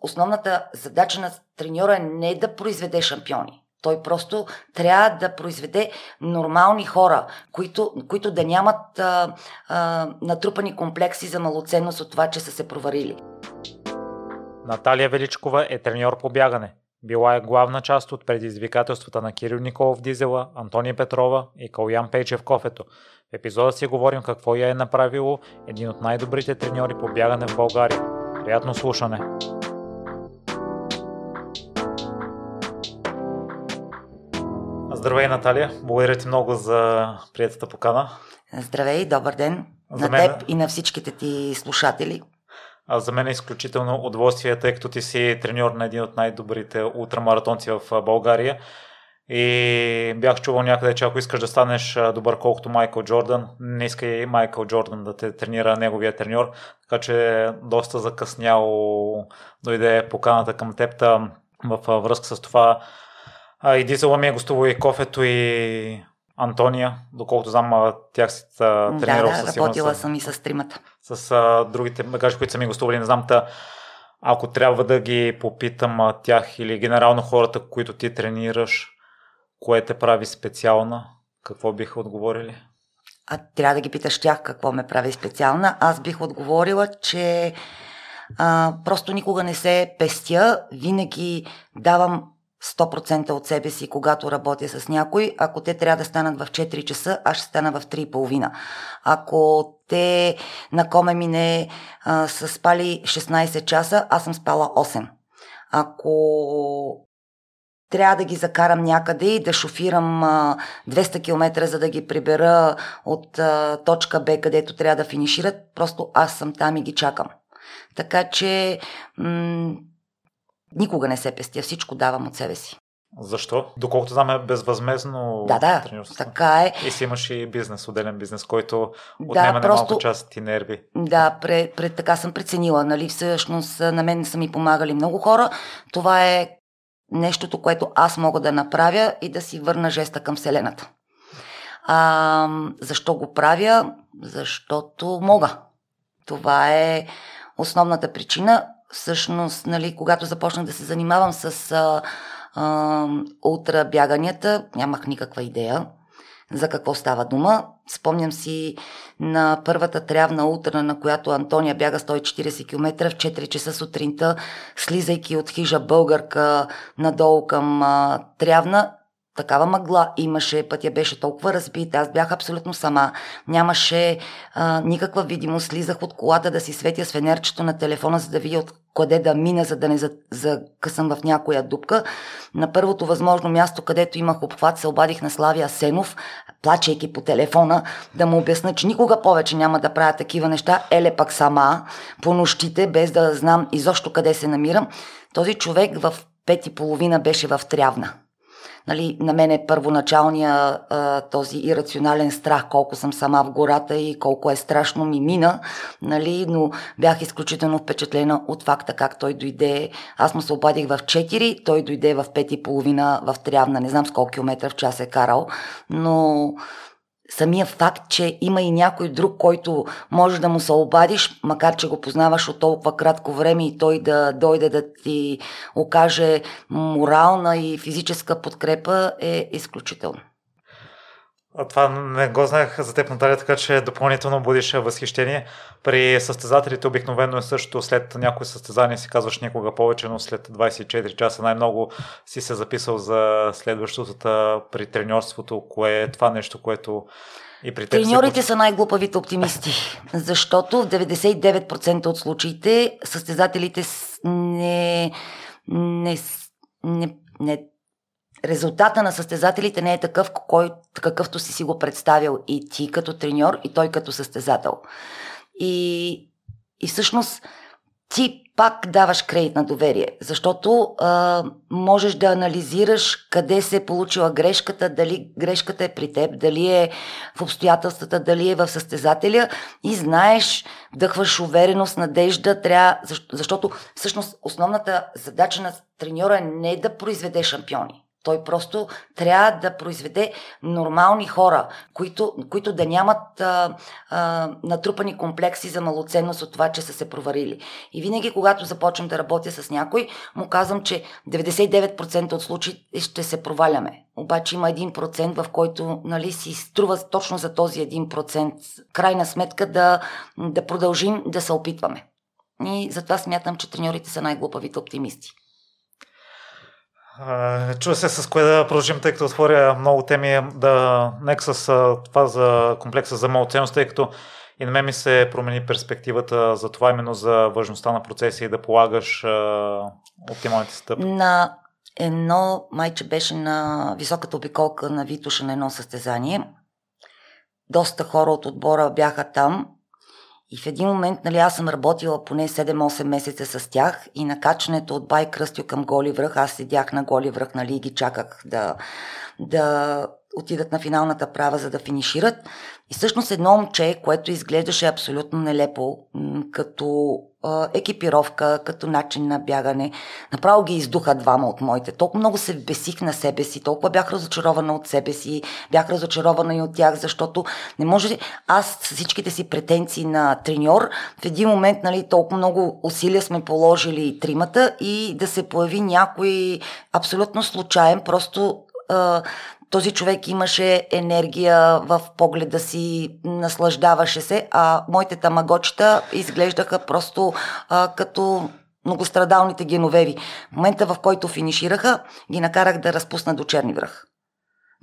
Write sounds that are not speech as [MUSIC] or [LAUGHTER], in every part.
основната задача на треньора е не да произведе шампиони. Той просто трябва да произведе нормални хора, които, които да нямат а, а, натрупани комплекси за малоценност от това, че са се проварили. Наталия Величкова е треньор по бягане. Била е главна част от предизвикателствата на Кирил Николов Дизела, Антония Петрова и Калян Пейчев Кофето. В епизода си говорим какво я е направило един от най-добрите треньори по бягане в България. Приятно слушане! Здравей, Наталия. Благодаря ти много за приятата покана. Здравей, добър ден за на мен... теб и на всичките ти слушатели. А за мен е изключително удоволствие, тъй като ти си треньор на един от най-добрите ултрамаратонци в България. И бях чувал някъде, че ако искаш да станеш добър колкото Майкъл Джордан, не искай Майкъл Джордан да те тренира неговия треньор. Така че доста закъсняло дойде поканата към теб в връзка с това а, и Дизела ми е гостувал и Кофето и Антония, доколкото знам, тях си тренирал да, да, работила съм и с тримата. С а, другите багажи, които са ми гостували, не знам, та, ако трябва да ги попитам а, тях или генерално хората, които ти тренираш, кое те прави специална, какво биха отговорили? А трябва да ги питаш тях какво ме прави специална. Аз бих отговорила, че а, просто никога не се пестя, винаги давам 100% от себе си, когато работя с някой. Ако те трябва да станат в 4 часа, аз ще стана в 3,5. Ако те на коме мине са спали 16 часа, аз съм спала 8. Ако трябва да ги закарам някъде и да шофирам а, 200 км, за да ги прибера от точка Б, където трябва да финишират, просто аз съм там и ги чакам. Така че м- Никога не се пестя, всичко давам от себе си. Защо? Доколкото знам е безвъзмезно Да, да, така е. И си имаш и бизнес, отделен бизнес, който отнема да, просто, немалко част ти нерви. Да, пред, пред, така съм преценила. Нали? Всъщност на мен са ми помагали много хора. Това е нещото, което аз мога да направя и да си върна жеста към Вселената. А, защо го правя? Защото мога. Това е основната причина всъщност, нали, когато започнах да се занимавам с а, а, ултрабяганията, нямах никаква идея за какво става дума. Спомням си на първата трявна утра, на която Антония бяга 140 км в 4 часа сутринта, слизайки от хижа българка надолу към а, трявна, такава мъгла имаше, пътя беше толкова разбит, аз бях абсолютно сама, нямаше а, никаква видимост, слизах от колата да си светя с фенерчето на телефона, за да видя от къде да мина, за да не закъсам в някоя дупка. На първото възможно място, където имах обхват, се обадих на Славия Сенов, плачейки по телефона, да му обясна, че никога повече няма да правя такива неща, еле пак сама, по нощите, без да знам изобщо къде се намирам. Този човек в пет и половина беше в Трявна нали, на мен е първоначалния а, този ирационален страх, колко съм сама в гората и колко е страшно ми мина, нали, но бях изключително впечатлена от факта как той дойде. Аз му се обадих в 4, той дойде в 5 и половина в Трявна, не знам с колко километра в час е карал, но самия факт, че има и някой друг, който може да му се обадиш, макар че го познаваш от толкова кратко време и той да дойде да ти окаже морална и физическа подкрепа е изключително. А това не го знаех за теб, Наталия, така че допълнително будиш възхищение. При състезателите обикновено е също след някои състезания си казваш никога повече, но след 24 часа най-много си се записал за следващото при треньорството, кое е това нещо, което и при Треньорите се... са най-глупавите оптимисти, [LAUGHS] защото в 99% от случаите състезателите не, не, не, не резултата на състезателите не е такъв, кой, какъвто си си го представил и ти като треньор, и той като състезател. И, и всъщност ти пак даваш кредит на доверие, защото а, можеш да анализираш къде се е получила грешката, дали грешката е при теб, дали е в обстоятелствата, дали е в състезателя и знаеш, вдъхваш увереност, надежда, трябва, защото всъщност основната задача на треньора е не да произведе шампиони, Той просто трябва да произведе нормални хора, които, които да нямат а, а, натрупани комплекси за малоценност от това, че са се проварили. И винаги, когато започвам да работя с някой, му казвам, че 99% от случаи ще се проваляме. Обаче има 1%, в който нали, си струва точно за този 1%. Крайна сметка да, да продължим да се опитваме. И затова смятам, че треньорите са най-глупавите оптимисти. Чува се с кое да продължим, тъй като отворя много теми. Да, нека с това за комплекса за малоценност, тъй като и на мен ми се промени перспективата за това, именно за важността на процеса и да полагаш а, оптималните стъпки. На едно майче беше на високата обиколка на Витуша на едно състезание. Доста хора от отбора бяха там и в един момент, нали, аз съм работила поне 7-8 месеца с тях и на качването от Бай Кръстю към Голи връх, аз седях на Голи връх, нали, и ги чаках да, да отидат на финалната права, за да финишират. И всъщност едно момче, което изглеждаше абсолютно нелепо, като екипировка, като начин на бягане, направо ги издуха двама от моите. Толкова много се бесих на себе си, толкова бях разочарована от себе си, бях разочарована и от тях, защото не може аз с всичките си претенции на треньор, в един момент нали, толкова много усилия сме положили тримата и да се появи някой абсолютно случайен, просто този човек имаше енергия в погледа си, наслаждаваше се, а моите тамагочета изглеждаха просто а, като многострадалните геновеви. В момента, в който финишираха, ги накарах да разпусна до черни връх.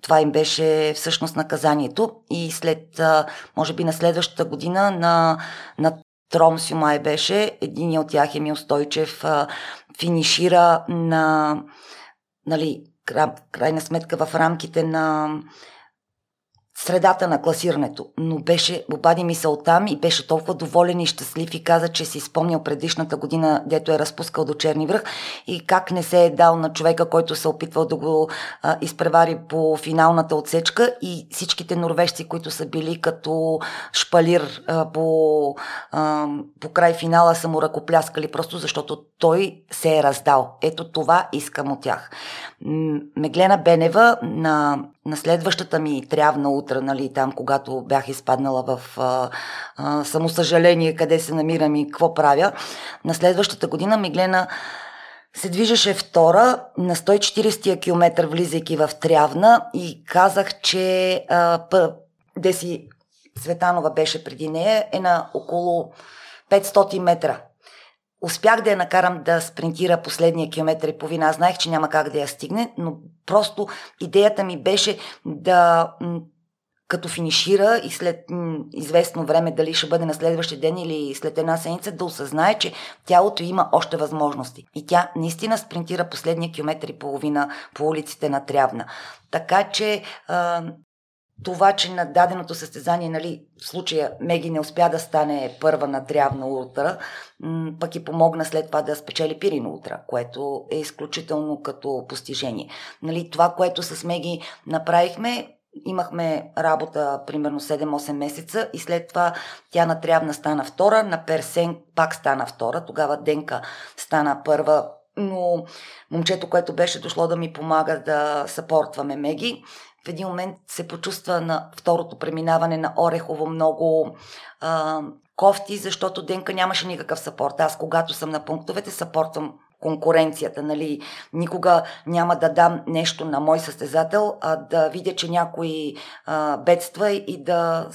Това им беше всъщност наказанието и след, може би на следващата година на, на Тромсю май беше, един от тях Емил Стойчев финишира на нали, крайна сметка в рамките на средата на класирането, но беше, обади мисъл там и беше толкова доволен и щастлив и каза, че си спомнял предишната година, дето е разпускал до Черни връх и как не се е дал на човека, който се опитвал да го а, изпревари по финалната отсечка и всичките норвежци, които са били като шпалир а, по, а, по край финала са му ръкопляскали, просто защото той се е раздал. Ето това искам от тях. Меглена Бенева на, на следващата ми трявна утра, нали, там, когато бях изпаднала в а, а, самосъжаление, къде се намирам и какво правя, на следващата година Меглена се движеше втора на 140 км, влизайки в Трявна и казах, че а, пъ, Деси Светанова беше преди нея, е на около 500 метра Успях да я накарам да спринтира последния километър и половина. Аз знаех, че няма как да я стигне, но просто идеята ми беше да като финишира и след известно време, дали ще бъде на следващия ден или след една седмица, да осъзнае, че тялото има още възможности. И тя наистина спринтира последния километър и половина по улиците на Трявна. Така че това, че на даденото състезание, нали, в случая Меги не успя да стане първа на Трявна утра, пък и помогна след това да спечели Пирина утра, което е изключително като постижение. Нали, това, което с Меги направихме, имахме работа примерно 7-8 месеца и след това тя на Трявна стана втора, на Персен пак стана втора, тогава Денка стана първа, но момчето, което беше дошло да ми помага да съпортваме Меги, в един момент се почувства на второто преминаване на Орехово много а, кофти, защото Денка нямаше никакъв сапорт. Аз, когато съм на пунктовете, съпортвам конкуренцията. Нали? Никога няма да дам нещо на мой състезател, а да видя, че някой а, бедства и да,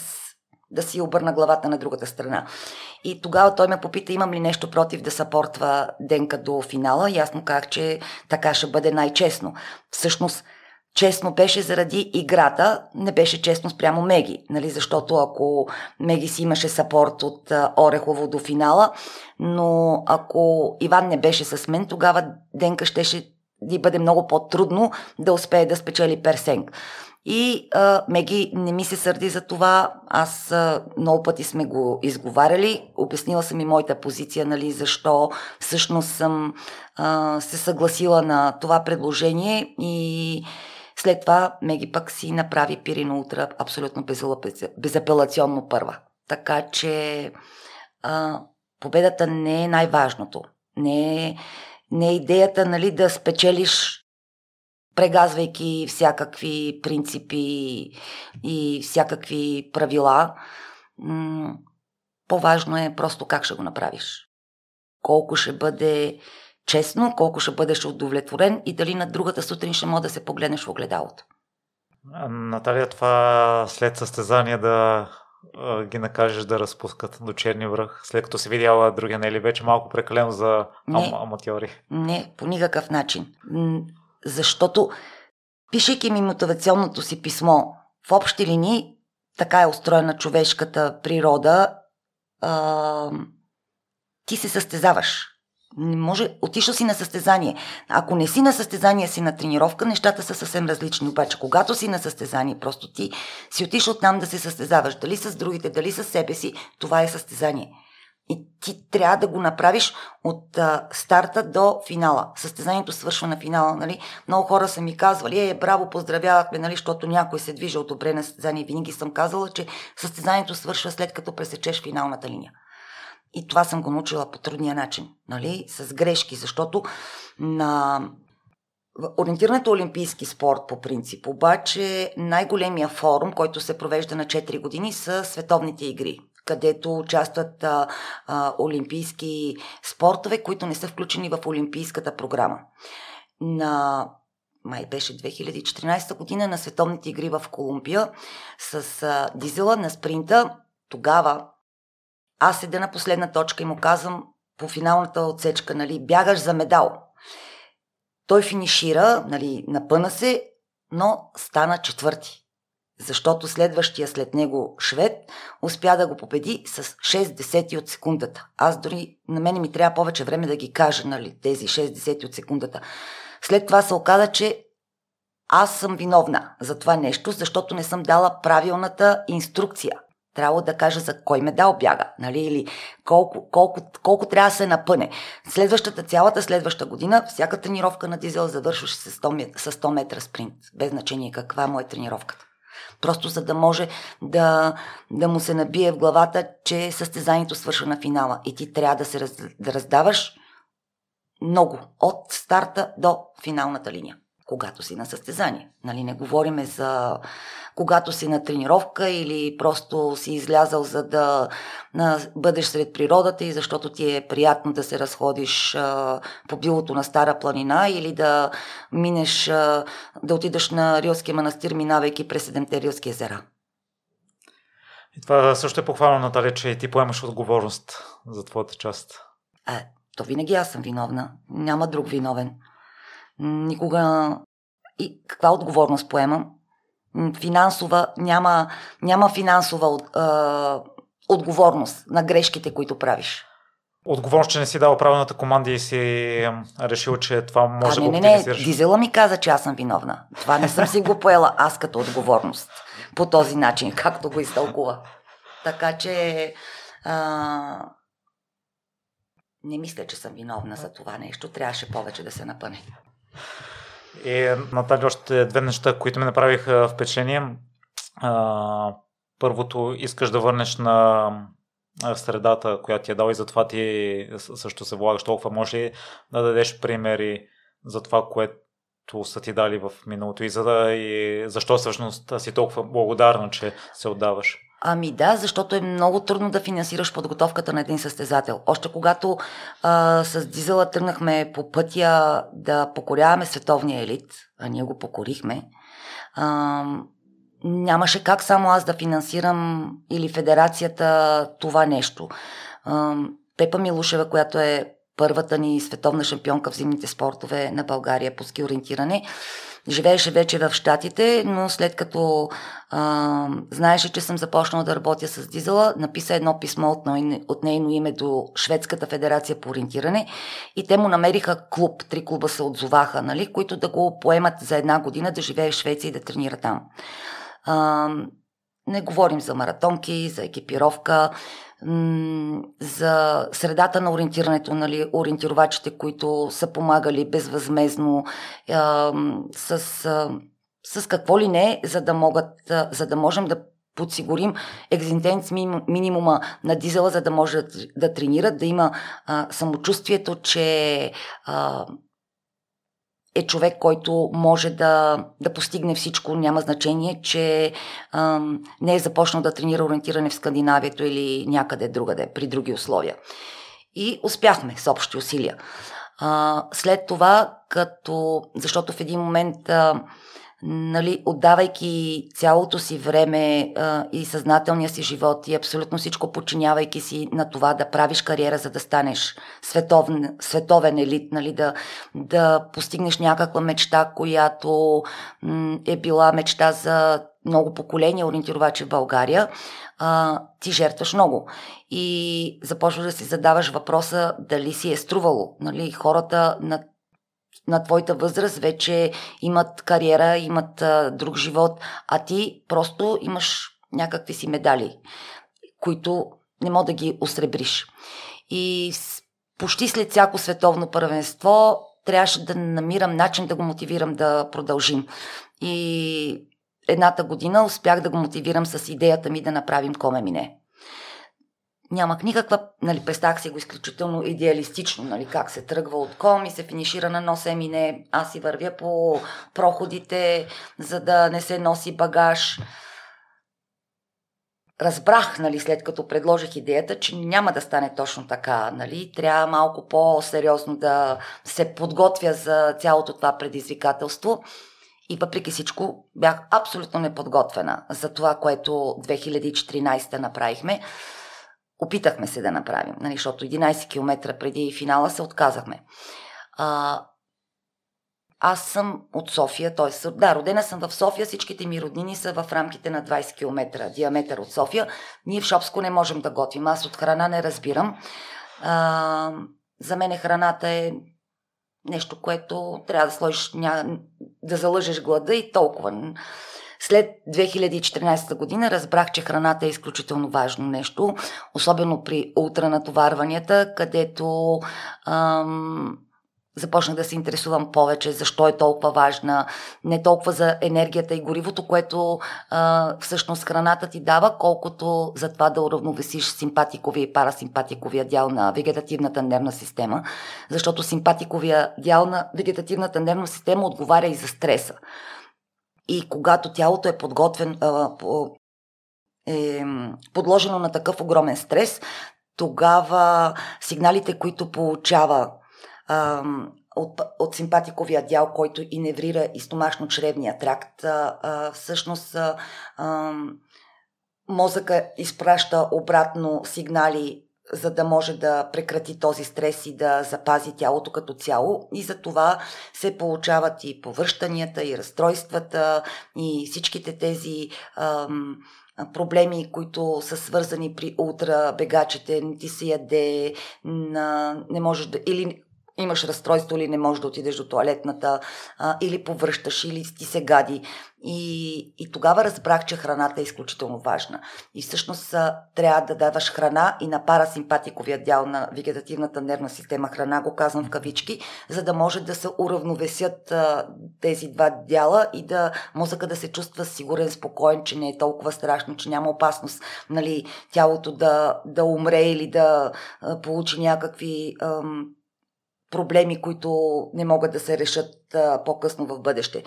да си обърна главата на другата страна. И тогава той ме попита, имам ли нещо против да съпортва Денка до финала. И аз казах, че така ще бъде най-честно. Всъщност, честно беше заради играта, не беше честно спрямо Меги, нали? защото ако Меги си имаше сапорт от Орехово до финала, но ако Иван не беше с мен, тогава Денка щеше да бъде много по-трудно да успее да спечели Персенг. И а, Меги не ми се сърди за това. Аз а, много пъти сме го изговаряли. Обяснила съм и моята позиция, нали, защо всъщност съм а, се съгласила на това предложение и след това Меги пък си направи Пирино Утра абсолютно безапелационно първа. Така че а, победата не е най-важното. Не е, не е идеята нали, да спечелиш прегазвайки всякакви принципи и всякакви правила. По-важно е просто как ще го направиш. Колко ще бъде честно, колко ще бъдеш удовлетворен и дали на другата сутрин ще може да се погледнеш в огледалото. Наталия, това след състезание да ги накажеш да разпускат до черни връх, след като си видяла другия, не е вече малко прекалено за ам- аматьори? Не, по никакъв начин. Защото, пишейки ми мотивационното си писмо, в общи линии, така е устроена човешката природа, а, ти се състезаваш. Не може, отишъл си на състезание. Ако не си на състезание, си на тренировка, нещата са съвсем различни. Обаче, когато си на състезание, просто ти си отишъл там да се състезаваш. Дали с другите, дали с себе си, това е състезание. И ти трябва да го направиш от а, старта до финала. Състезанието свършва на финала. Нали? Много хора са ми казвали, е, браво, поздравявахме, нали, защото някой се движа от добре на състезание. Винаги съм казала, че състезанието свършва след като пресечеш финалната линия. И това съм го научила по трудния начин, нали? с грешки, защото на Ориентирането олимпийски спорт по принцип, обаче най-големия форум, който се провежда на 4 години са световните игри, където участват а, а, олимпийски спортове, които не са включени в олимпийската програма. На май беше 2014 година на световните игри в Колумбия с а, дизела на спринта. Тогава аз седя на последна точка и му казвам по финалната отсечка, нали, бягаш за медал. Той финишира, нали, напъна се, но стана четвърти. Защото следващия след него швед успя да го победи с 6 десети от секундата. Аз дори, на мене ми трябва повече време да ги кажа, нали, тези 6 десети от секундата. След това се оказа, че аз съм виновна за това нещо, защото не съм дала правилната инструкция трябва да кажа за кой медал бяга, нали, или колко, колко, колко трябва да се напъне. Следващата, цялата следваща година, всяка тренировка на дизел завършваше с 100, с 100 метра спринт, без значение каква му е тренировката. Просто за да може да, да му се набие в главата, че състезанието свършва на финала и ти трябва да се раз, да раздаваш много от старта до финалната линия когато си на състезание. Нали, не говориме за когато си на тренировка или просто си излязал за да бъдеш сред природата и защото ти е приятно да се разходиш а, по билото на Стара планина или да минеш, а, да отидеш на Рилския манастир, минавайки през седемте Рилски езера. И това също е похвално, Натали, че ти поемаш отговорност за твоята част. А, то винаги аз съм виновна. Няма друг виновен. Никога. И каква отговорност поемам? Финансова, няма, няма финансова а, отговорност на грешките, които правиш. Отговорност, че не си дал правилната команда и си решил, че това може а, да не, го не, не, Дизела ми каза, че аз съм виновна. Това не съм си го поела аз като отговорност по този начин, както го изтълкува. Така че а, не мисля, че съм виновна за това нещо. Трябваше повече да се напъне. И, Натали, още две неща, които ми направиха впечатление. А, първото, искаш да върнеш на средата, която ти е дал и затова ти също се влагаш толкова. Може ли да дадеш примери за това, което са ти дали в миналото и, за да, и защо всъщност си толкова благодарна, че се отдаваш? Ами да, защото е много трудно да финансираш подготовката на един състезател. Още когато а, с Дизела тръгнахме по пътя да покоряваме световния елит, а ние го покорихме, а, нямаше как само аз да финансирам или федерацията това нещо. А, Пепа Милушева, която е първата ни световна шампионка в зимните спортове на България по ски ориентиране, Живееше вече в Штатите, но след като а, знаеше, че съм започнала да работя с дизела, написа едно писмо от, от нейно име до Шведската федерация по ориентиране и те му намериха клуб, три клуба се отзоваха, нали, които да го поемат за една година да живее в Швеция и да тренира там. А, не говорим за маратонки, за екипировка за средата на ориентирането, нали, ориентировачите, които са помагали безвъзмезно с, с какво ли не, за да, могат, за да можем да подсигурим екзистенц минимума на дизела, за да може да, тренират, да има самочувствието, че е човек, който може да, да постигне всичко, няма значение, че ам, не е започнал да тренира ориентиране в Скандинавието или някъде другаде, при други условия. И успяхме с общи усилия. А, след това, като, защото в един момент а, нали, отдавайки цялото си време а, и съзнателния си живот и абсолютно всичко подчинявайки си на това да правиш кариера, за да станеш световен, световен елит, нали, да, да постигнеш някаква мечта, която м, е била мечта за много поколения ориентировачи в България, а, ти жертваш много. И започваш да си задаваш въпроса дали си е струвало. Нали, хората на на твоята възраст вече имат кариера, имат а, друг живот, а ти просто имаш някакви си медали, които не мога да ги осребриш. И почти след всяко световно първенство трябваше да намирам начин да го мотивирам да продължим. И едната година успях да го мотивирам с идеята ми да направим Коме Мине нямах никаква, нали, представях си го изключително идеалистично, нали, как се тръгва от ком и се финишира на носе мине. Аз си вървя по проходите, за да не се носи багаж. Разбрах, нали, след като предложих идеята, че няма да стане точно така. Нали. Трябва малко по-сериозно да се подготвя за цялото това предизвикателство. И въпреки всичко бях абсолютно неподготвена за това, което 2014 направихме. Опитахме се да направим, нали, защото 11 км преди финала се отказахме. А, аз съм от София, т.е. да, родена съм в София, всичките ми роднини са в рамките на 20 км диаметър от София. Ние в Шопско не можем да готвим. Аз от храна не разбирам. А, за мен храната е нещо, което трябва да сложиш, да залъжеш глада и толкова. След 2014 година разбрах, че храната е изключително важно нещо, особено при ултранатоварванията, където ам, започнах да се интересувам повече защо е толкова важна, не толкова за енергията и горивото, което а, всъщност храната ти дава, колкото за това да уравновесиш симпатиковия и парасимпатиковия дял на вегетативната нервна система, защото симпатиковия дял на вегетативната нервна система отговаря и за стреса. И когато тялото е подготвен, е подложено на такъв огромен стрес, тогава сигналите, които получава от, от симпатиковия дял, който иневрира и стомашно-чревния тракт, всъщност мозъка изпраща обратно сигнали за да може да прекрати този стрес и да запази тялото като цяло. И за това се получават и повръщанията, и разстройствата, и всичките тези ам, проблеми, които са свързани при утра, бегачите, не ти се яде, не можеш да... Или имаш разстройство или не можеш да отидеш до туалетната, а, или повръщаш, или ти се гади. И, и тогава разбрах, че храната е изключително важна. И всъщност а, трябва да даваш храна и на парасимпатиковия дял на вегетативната нервна система храна, го казвам в кавички, за да може да се уравновесят а, тези два дяла и да мозъка да се чувства сигурен, спокоен, че не е толкова страшно, че няма опасност нали, тялото да, да умре или да а, получи някакви ам, проблеми, които не могат да се решат а, по-късно в бъдеще.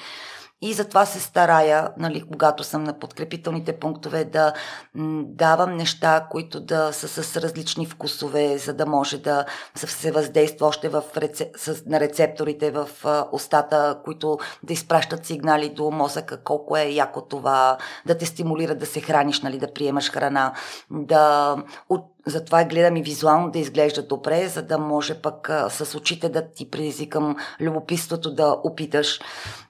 И затова се старая, нали, когато съм на подкрепителните пунктове, да давам неща, които да са с различни вкусове, за да може да се въздейства още в рецеп, с, на рецепторите в устата, които да изпращат сигнали до мозъка, колко е яко това, да те стимулира да се храниш, нали, да приемаш храна, да от затова гледам и визуално да изглежда добре, за да може пък а, с очите да ти предизвикам любопитството да опиташ.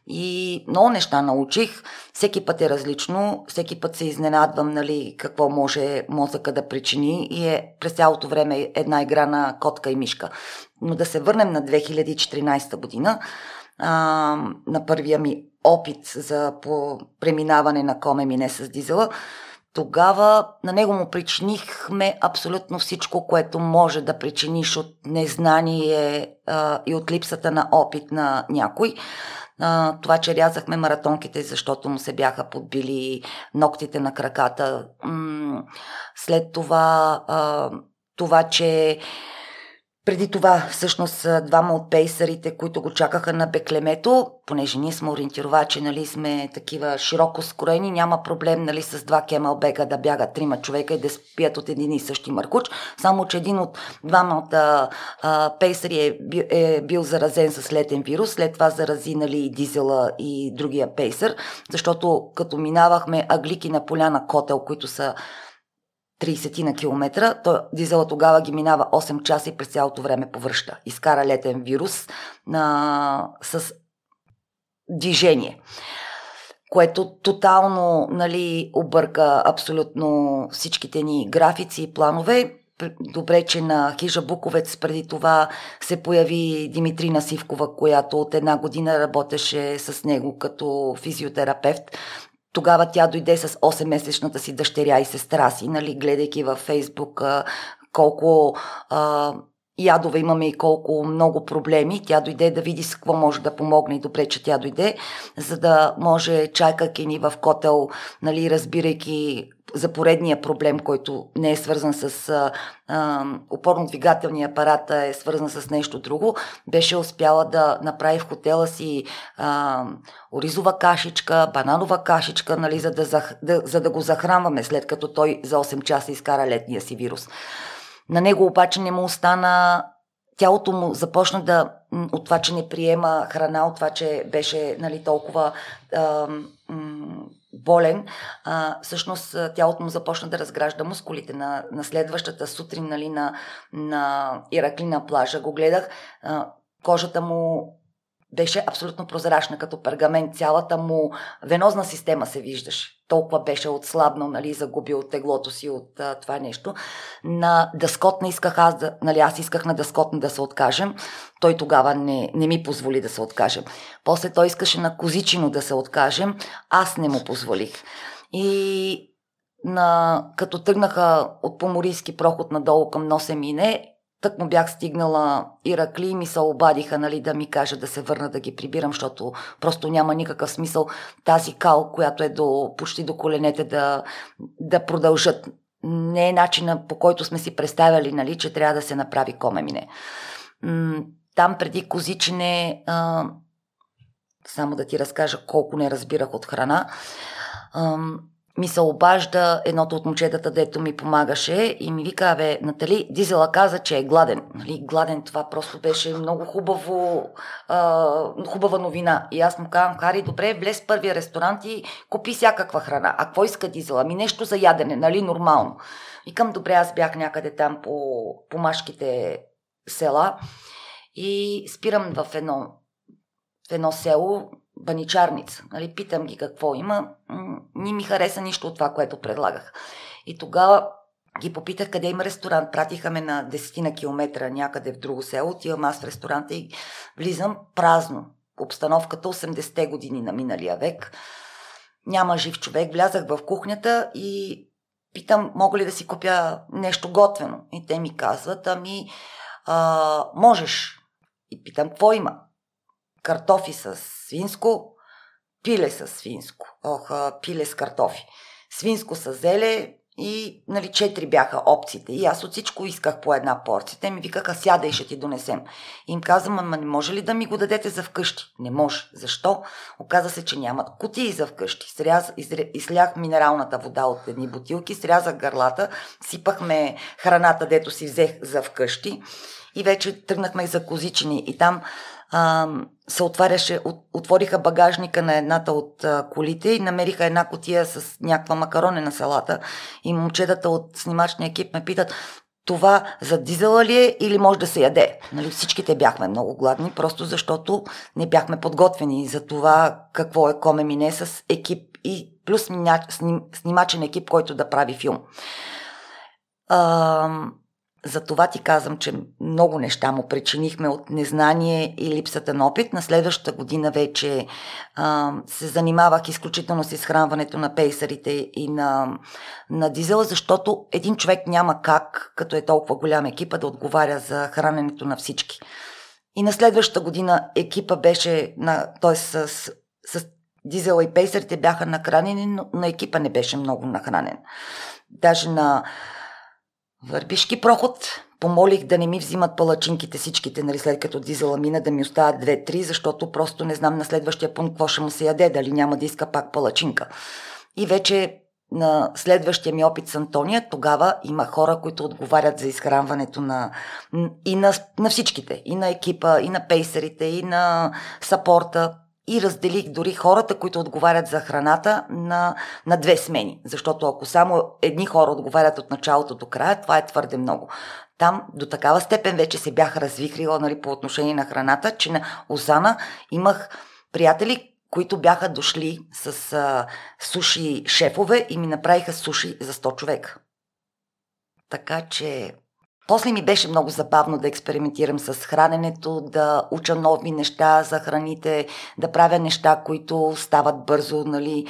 И много неща научих. Всеки път е различно, всеки път се изненадвам, нали, какво може мозъка да причини и е през цялото време една игра на котка и мишка. Но да се върнем на 2014 година, а, на първия ми опит за по преминаване на коме мине с дизела, тогава на него му причинихме абсолютно всичко, което може да причиниш от незнание а, и от липсата на опит на някой. А, това, че рязахме маратонките, защото му се бяха подбили ногтите на краката. М- след това, а, това, че преди това, всъщност, двама от пейсарите, които го чакаха на беклемето, понеже ние сме ориентировачи, нали, сме такива широко скроени, няма проблем, нали, с два кемалбека да бягат трима човека и да спият от един и същи маркуч, само че един от двама от а, пейсари е, е бил заразен с летен вирус, след това зарази, нали, и дизела и другия пейсър, защото като минавахме аглики на поляна Котел, които са 30 на километра, то дизела тогава ги минава 8 часа и през цялото време повръща. Изкара летен вирус на, с движение което тотално нали, обърка абсолютно всичките ни графици и планове. Добре, че на Хижа Буковец преди това се появи Димитрина Сивкова, която от една година работеше с него като физиотерапевт. Тогава тя дойде с 8-месечната си дъщеря и сестра си, нали, гледайки във Фейсбук колко а, ядове имаме и колко много проблеми. Тя дойде да види с какво може да помогне и добре, че тя дойде, за да може чайкайки ни в котел, нали, разбирайки за поредния проблем, който не е свързан с а, опорно-двигателния апарат, а е свързан с нещо друго, беше успяла да направи в хотела си а, оризова кашичка, бананова кашичка, нали, за, да, да, за да го захранваме, след като той за 8 часа изкара летния си вирус. На него обаче не му остана тялото му започна да, от това, че не приема храна, от това, че беше нали, толкова а, м- болен, а, всъщност тялото му започна да разгражда мускулите. На, на следващата сутрин нали, на, на Иракли на плажа го гледах, а, кожата му беше абсолютно прозрачна, като пергамент. Цялата му венозна система се виждаше. Толкова беше отслабнал, нали, загубил теглото си от а, това нещо. На Дъскотна исках аз, да, нали, аз исках на Дъскотна да се откажем. Той тогава не, не ми позволи да се откажем. После той искаше на Козичино да се откажем. Аз не му позволих. И на, като тръгнаха от Поморийски проход надолу към Носемине, Тък му бях стигнала Иракли и ми се обадиха нали, да ми кажа да се върна да ги прибирам, защото просто няма никакъв смисъл тази кал, която е до, почти до коленете да, да продължат. Не е начина по който сме си представяли, нали, че трябва да се направи комемине. Там преди козичене, а, само да ти разкажа колко не разбирах от храна, ми се обажда едното от момчетата, дето ми помагаше и ми вика, бе, Натали, Дизела каза, че е гладен. Нали, гладен това просто беше много хубаво, а, хубава новина. И аз му казвам, Хари, добре, влез в първия ресторант и купи всякаква храна. А какво иска Дизела? Ми нещо за ядене, нали, нормално. И към добре, аз бях някъде там по, по машките села и спирам в едно, в едно село, баничарница. Нали, питам ги какво има. Не ми хареса нищо от това, което предлагах. И тогава ги попитах къде има ресторант. Пратиха ме на 10 на километра някъде в друго село. Отивам аз в ресторанта и влизам празно. Обстановката 80-те години на миналия век. Няма жив човек. Влязах в кухнята и питам, мога ли да си купя нещо готвено? И те ми казват, ами, а, можеш. И питам, какво има? Картофи с свинско, пиле с свинско. Ох, пиле с картофи. Свинско с зеле и нали, четири бяха опциите. И аз от всичко исках по една порция. Те ми викаха, сядай, ще ти донесем. И им казвам, ама не може ли да ми го дадете за вкъщи? Не може. Защо? Оказа се, че нямат кутии за вкъщи. Сряз, изря, излях минералната вода от едни бутилки, срязах гърлата, сипахме храната, дето си взех за вкъщи и вече тръгнахме за козичени. И там а, се отваряше, от, отвориха багажника на едната от а, колите и намериха една котия с някаква макаронена салата. И момчетата от снимачния екип ме питат, това за дизела ли е или може да се яде? Нали, всичките бяхме много гладни, просто защото не бяхме подготвени за това какво е Коме Мине с екип и плюс снимачен екип, който да прави филм. А, за това ти казвам, че много неща му причинихме от незнание и липсата на опит. На следващата година вече а, се занимавах изключително с изхранването на пейсарите и на, на дизела, защото един човек няма как, като е толкова голям екипа, да отговаря за храненето на всички. И на следващата година екипа беше, на, т.е. С, с дизела и пейсарите бяха нахранени, но на екипа не беше много нахранен. Даже на Върбишки проход. Помолих да не ми взимат палачинките всичките, нали, след като дизела мина, да ми остават две-три, защото просто не знам на следващия пункт какво ще му се яде, дали няма да иска пак палачинка. И вече на следващия ми опит с Антония, тогава има хора, които отговарят за изхранването на, и на, на всичките, и на екипа, и на пейсерите, и на сапорта. И разделих дори хората, които отговарят за храната на, на две смени. Защото ако само едни хора отговарят от началото до края, това е твърде много. Там до такава степен вече се бях развихрила нали, по отношение на храната, че на Озана имах приятели, които бяха дошли с а, суши шефове и ми направиха суши за 100 човека. Така че после ми беше много забавно да експериментирам с храненето, да уча нови неща за храните, да правя неща, които стават бързо, нали,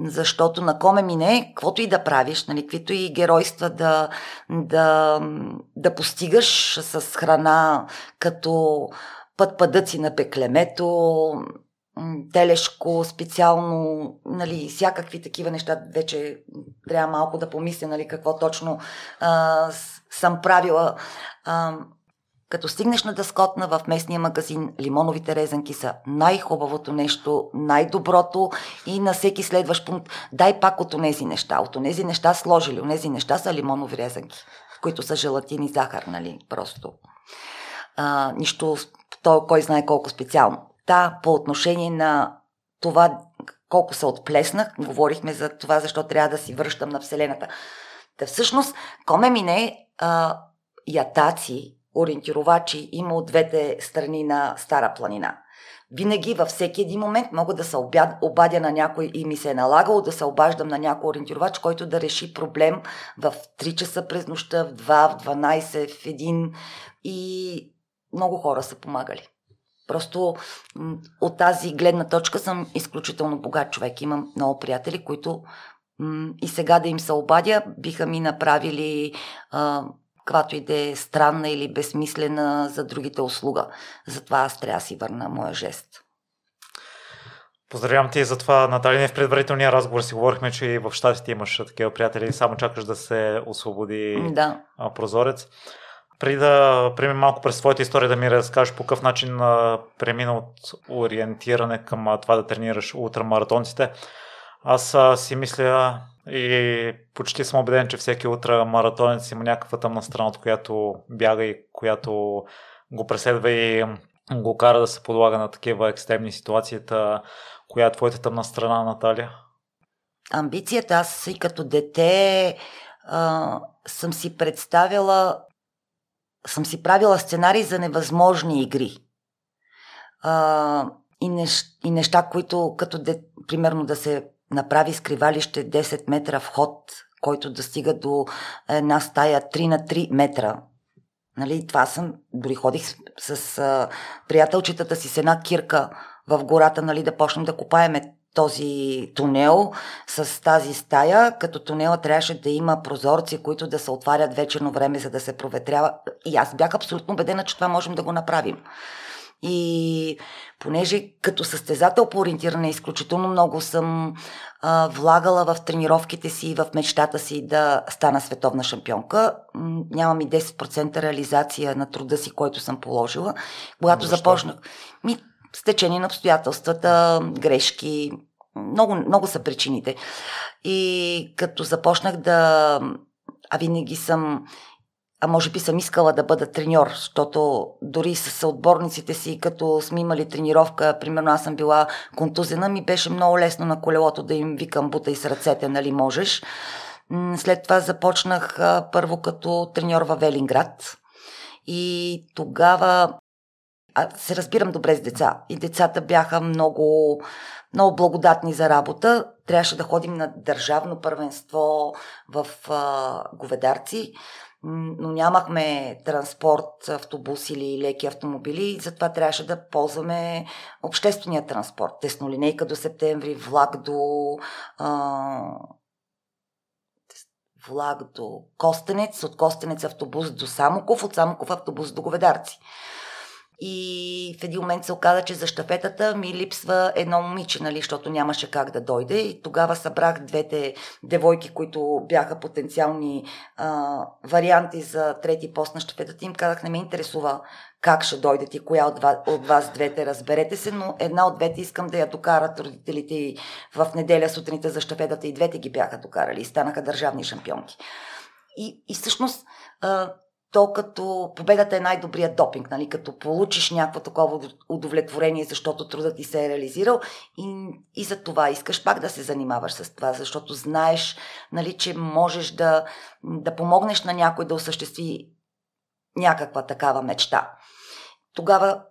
защото на коме мине, каквото и да правиш, нали, каквито и геройства да, да, да постигаш с храна, като път пъдъци на пеклемето, телешко, специално, нали, всякакви такива неща. Вече трябва малко да помисля, нали, какво точно а, съм правила. А, като стигнеш на дъскотна в местния магазин, лимоновите резанки са най-хубавото нещо, най-доброто и на всеки следващ пункт дай пак от тези неща. От тези неща сложили, от тези неща са лимонови резанки, които са желатин и захар, нали, просто. А, нищо, то кой знае колко специално. Та, по отношение на това колко се отплеснах, говорихме за това, защо трябва да си връщам на Вселената. Та всъщност, коме мине а, ятаци, ориентировачи има от двете страни на Стара планина. Винаги във всеки един момент мога да се обадя на някой и ми се е налагало да се обаждам на някой ориентировач, който да реши проблем в 3 часа през нощта, в 2, в 12, в 1 и много хора са помагали. Просто от тази гледна точка съм изключително богат човек. Имам много приятели, които и сега да им се обадя, биха ми направили а, каквато и да е странна или безсмислена за другите услуга. Затова аз трябва да си върна моя жест. Поздравявам ти за това, Натали. В предварителния разговор си говорихме, че и в щатите имаш такива приятели, само чакаш да се освободи да. прозорец. Преди да преминем малко през твоята история, да ми разкажеш по какъв начин премина от ориентиране към това да тренираш ултрамаратонците. Аз си мисля и почти съм убеден, че всеки ултрамаратонец има някаква тъмна страна, от която бяга и която го преследва и го кара да се подлага на такива екстремни ситуации. Коя е твоята тъмна страна, Наталия? Амбицията, аз и като дете а, съм си представила съм си правила сценарий за невъзможни игри. А, и, нещ, и неща, които като де, примерно да се направи скривалище 10 метра вход, който да стига до една стая 3 на 3 метра. Нали, това съм, дори ходих с, с а, приятелчетата си с една кирка в гората, нали, да почнем да копаеме този тунел с тази стая, като тунела трябваше да има прозорци, които да се отварят вечерно време, за да се проветрява. И аз бях абсолютно убедена, че това можем да го направим. И понеже като състезател по ориентиране изключително много съм а, влагала в тренировките си и в мечтата си да стана световна шампионка, нямам и 10% реализация на труда си, който съм положила. Когато Защо? започнах, ми, с течение на обстоятелствата, грешки, много, много са причините. И като започнах да... А винаги съм а може би съм искала да бъда треньор, защото дори с отборниците си, като сме имали тренировка, примерно аз съм била контузена, ми беше много лесно на колелото да им викам бута и с ръцете, нали можеш. След това започнах първо като треньор в Велинград и тогава а, се разбирам добре с деца. И децата бяха много, много благодатни за работа. Трябваше да ходим на държавно първенство в а, Говедарци но нямахме транспорт, автобус или леки автомобили, затова трябваше да ползваме обществения транспорт. Теснолинейка до септември, влак до а, влак до Костенец, от Костенец автобус до Самоков, от Самоков автобус до Говедарци. И в един момент се оказа, че за щафетата ми липсва едно момиче, нали, защото нямаше как да дойде. И тогава събрах двете девойки, които бяха потенциални а, варианти за трети пост на щафетата. Им казах, не ме интересува как ще дойдете и коя от вас, от вас двете, разберете се, но една от двете искам да я докарат родителите и в неделя сутринта за щафетата и двете ги бяха докарали и станаха държавни шампионки. И, и всъщност а, то като победата е най-добрият допинг, нали? като получиш някакво такова удовлетворение, защото трудът ти се е реализирал и, и за това искаш пак да се занимаваш с това, защото знаеш, нали, че можеш да, да помогнеш на някой да осъществи някаква такава мечта. Тогава,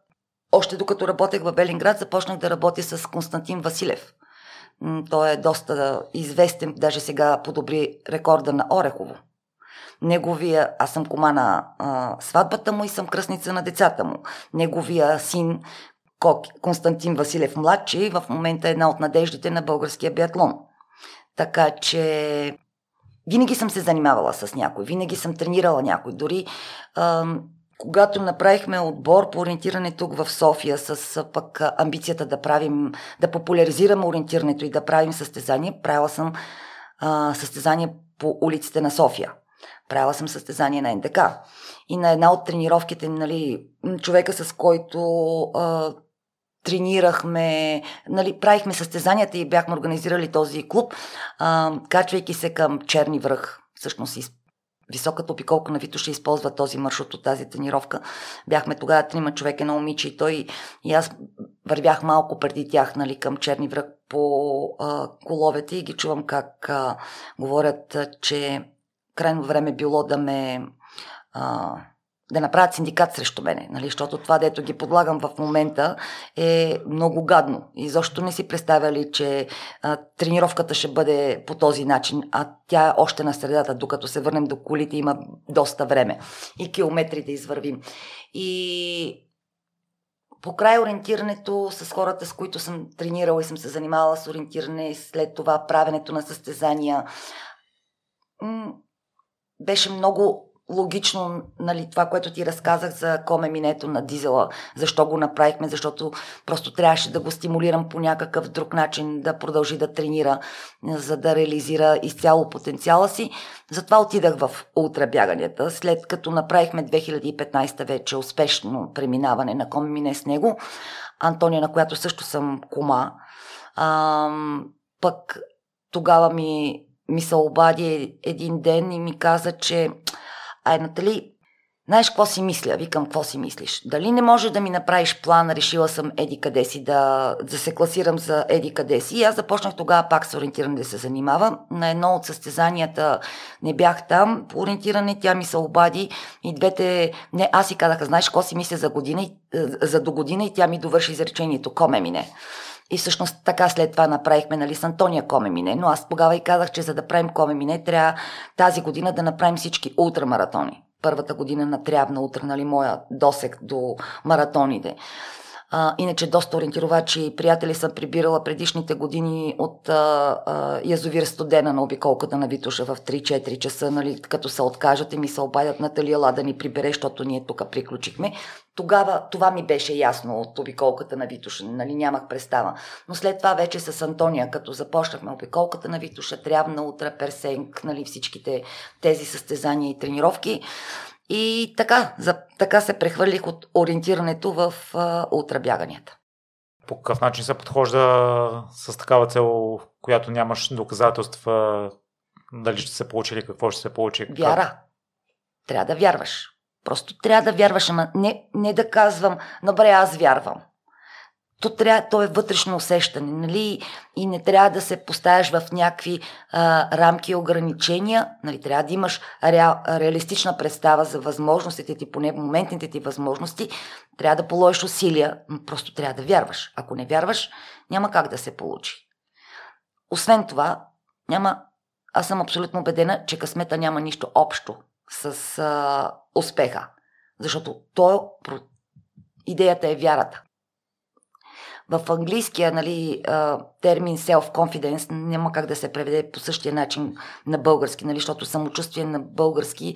още докато работех в Белинград, започнах да работя с Константин Василев. Той е доста известен, даже сега подобри рекорда на Орехово. Неговия, аз съм кома на а, сватбата му и съм кръсница на децата му. Неговия син Константин Василев младши в момента е една от надеждите на българския биатлон. Така че винаги съм се занимавала с някой, винаги съм тренирала някой. Дори а, когато направихме отбор по ориентиране тук в София с пък амбицията да правим, да популяризираме ориентирането и да правим състезания, правила съм а, състезания по улиците на София. Правила съм състезание на НДК. И на една от тренировките, нали, човека с който а, тренирахме, нали, правихме състезанията и бяхме организирали този клуб, а, качвайки се към Черни връх, всъщност високата опиколка на Вито ще използва този маршрут от тази тренировка. Бяхме тогава трима човека, едно момиче и той и аз вървях малко преди тях нали, към Черни връх по а, коловете и ги чувам как а, говорят, че крайно време било да ме а, да направят синдикат срещу мене, нали? защото това, дето ги подлагам в момента е много гадно. И защо не си представяли, че а, тренировката ще бъде по този начин, а тя е още на средата, докато се върнем до колите има доста време и километри да извървим. И по край ориентирането с хората, с които съм тренирала и съм се занимавала с ориентиране, след това правенето на състезания, беше много логично нали, това, което ти разказах за коме минето на дизела, защо го направихме, защото просто трябваше да го стимулирам по някакъв друг начин, да продължи да тренира, за да реализира изцяло потенциала си. Затова отидах в ултрабяганията, след като направихме 2015 вече успешно преминаване на коме мине с него. Антония, на която също съм кома. А, пък тогава ми ми се обади един ден и ми каза, че ай, Натали, знаеш какво си мисля? Викам, какво си мислиш? Дали не може да ми направиш план, решила съм еди къде си, да, да се класирам за еди къде си. И аз започнах тогава пак с ориентиране да се занимавам. На едно от състезанията не бях там по ориентиране, тя ми се обади и двете... Не, аз си казаха, знаеш какво си мисля за, година, за до година и тя ми довърши изречението, коме мине. И всъщност така след това направихме нали, с Антония Комемине. Но аз тогава и казах, че за да правим Комемине, трябва тази година да направим всички ултрамаратони. Първата година на Трябна утре, нали, моя досек до маратоните. А, иначе доста ориентировачи и приятели съм прибирала предишните години от а, а, язовир Студена на обиколката на Витуша в 3-4 часа, нали, като се откажат и ми се обадят Наталия Ла да ни прибере, защото ние тук приключихме. Тогава това ми беше ясно от обиколката на Витуша, нали, нямах представа. Но след това вече с Антония, като започнахме обиколката на Витуша, Трявна, Утра, Персенк, нали, всичките тези състезания и тренировки, и така, за, така се прехвърлих от ориентирането в а, ултрабяганията. По какъв начин се подхожда с такава цел, която нямаш доказателства дали ще се получи или какво ще се получи? Вяра. Трябва да вярваш. Просто трябва да вярваш, ама не, не да казвам, добре, аз вярвам то, трябва, то е вътрешно усещане, нали? И не трябва да се поставяш в някакви а, рамки и ограничения, нали? Трябва да имаш реал, реалистична представа за възможностите ти, поне моментните ти възможности. Трябва да положиш усилия, но просто трябва да вярваш. Ако не вярваш, няма как да се получи. Освен това, няма. Аз съм абсолютно убедена, че късмета няма нищо общо с а, успеха. Защото то, идеята е вярата. В английския нали, термин self-confidence няма как да се преведе по същия начин на български, нали, защото самочувствие на български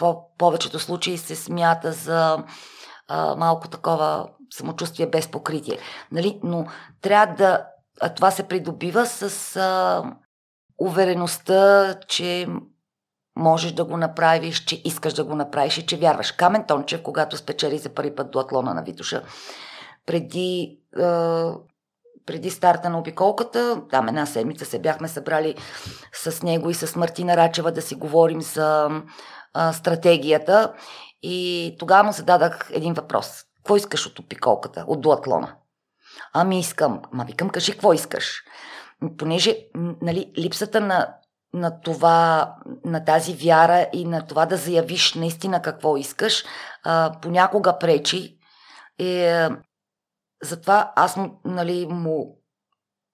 в повечето случаи се смята за а, малко такова самочувствие без покритие. Нали? Но трябва да. А това се придобива с а, увереността, че можеш да го направиш, че искаш да го направиш и че вярваш. Камен Тончев, когато спечели за първи път дуатлона на Витуша, преди, преди старта на обиколката, там една седмица се бяхме събрали с него и с Мартина Рачева да си говорим за е, стратегията и тогава му зададах един въпрос. Какво искаш от обиколката, от дуатлона? Ами искам. Ма викам, кажи какво искаш. Понеже нали, липсата на на това, на тази вяра и на това да заявиш наистина какво искаш, а, понякога пречи. И, затова аз нали, му,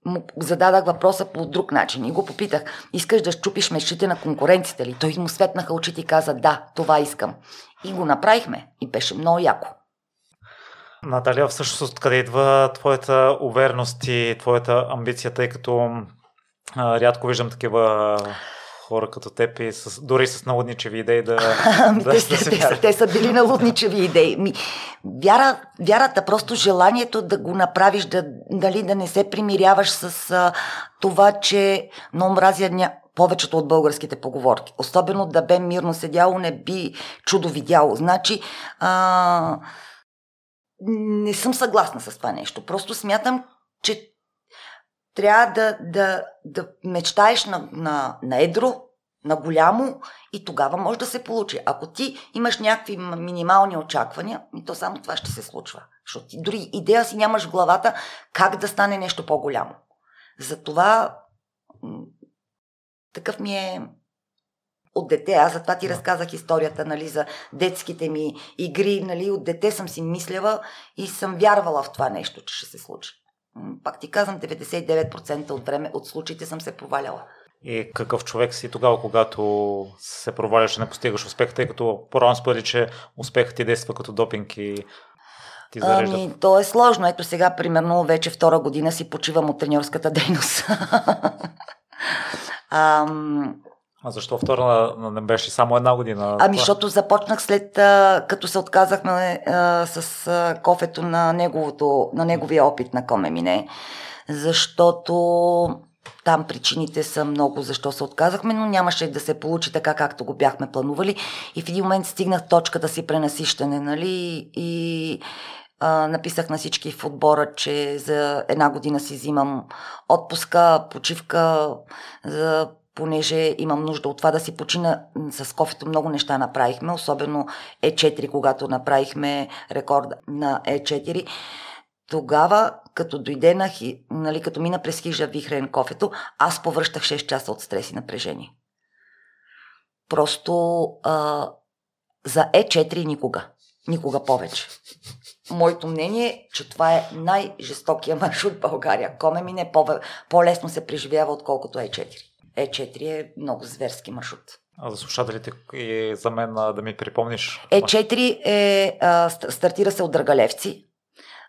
му зададах въпроса по друг начин и го попитах. Искаш да щупиш мечтите на конкуренците ли? Той му светнаха очите и каза да, това искам. И го направихме и беше много яко. Наталия, всъщност откъде идва твоята увереност и твоята амбиция, тъй като а, рядко виждам такива хора като теб и с, дори с налудничеви идеи да, [LAUGHS] да, те, да се те, те, са били налудничеви идеи. Ми, вяра, вярата, просто желанието да го направиш, да, дали да не се примиряваш с а, това, че много мразя ня... повечето от българските поговорки. Особено да бе мирно седяло, не би чудо видяло. Значи, а, не съм съгласна с това нещо. Просто смятам, че трябва да, да, да мечтаеш на, на, на едро, на голямо и тогава може да се получи. Ако ти имаш някакви минимални очаквания, и то само това ще се случва. Защото ти дори идея си нямаш в главата как да стане нещо по-голямо. Затова такъв ми е от дете. Аз затова ти разказах историята нали, за детските ми игри. Нали, от дете съм си мисляла и съм вярвала в това нещо, че ще се случи пак ти казвам, 99% от време от случаите съм се проваляла. И какъв човек си тогава, когато се проваляш и не постигаш успех, тъй като по-рано спори, че успехът ти действа като допинг и ти зарежда? Ами, то е сложно. Ето сега, примерно, вече втора година си почивам от треньорската дейност. [LAUGHS] Ам, а защо втора не беше само една година? Ами, защото започнах след като се отказахме а, с а, кофето на, неговото, на неговия опит на Коме Мине. Защото там причините са много защо се отказахме, но нямаше да се получи така, както го бяхме планували. И в един момент стигнах точката си пренасищане, нали? И а, написах на всички в отбора, че за една година си взимам отпуска, почивка, за понеже имам нужда от това да си почина с кофето. Много неща направихме, особено Е4, когато направихме рекорда на Е4. Тогава, като дойде на, нали, като мина през хижа вихрен кофето, аз повръщах 6 часа от стрес и напрежение. Просто а, за Е4 никога. Никога повече. Моето мнение е, че това е най-жестокия маршрут в България. Коме мине по-лесно се преживява, отколкото Е4. Е4 е много зверски маршрут. А за слушателите и за мен да ми припомниш. Е4 е, а, стартира се от Драгалевци,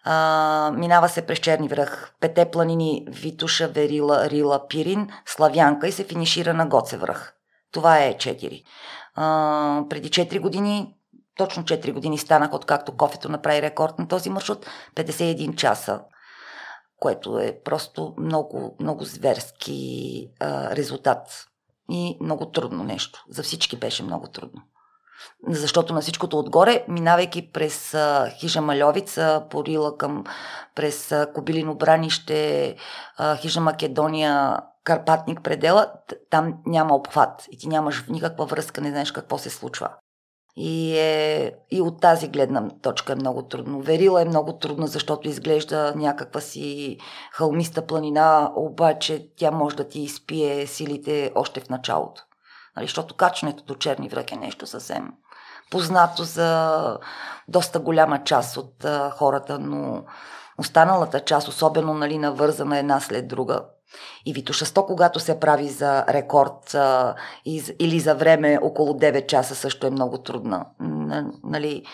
а, минава се през Черни връх, Пете планини, Витуша, Верила, Рила, Пирин, Славянка и се финишира на Гоце връх. Това е Е4. А, преди 4 години, точно 4 години станах, откакто кофето направи рекорд на този маршрут, 51 часа което е просто много, много зверски а, резултат. И много трудно нещо. За всички беше много трудно. Защото на всичкото отгоре, минавайки през а, хижа Малевица, порила към през а, Кобилино бранище, а, хижа Македония, Карпатник предела, там няма обхват и ти нямаш никаква връзка, не знаеш какво се случва. И, е, и от тази гледна точка е много трудно. Верила е много трудна, защото изглежда някаква си хълмиста планина, обаче тя може да ти изпие силите още в началото. Нали, защото качването до черни връх е нещо съвсем познато за доста голяма част от а, хората, но останалата част, особено нали, навързана една след друга, и Витошасто, когато се прави за рекорд а, из, или за време около 9 часа, също е много трудна. Нали,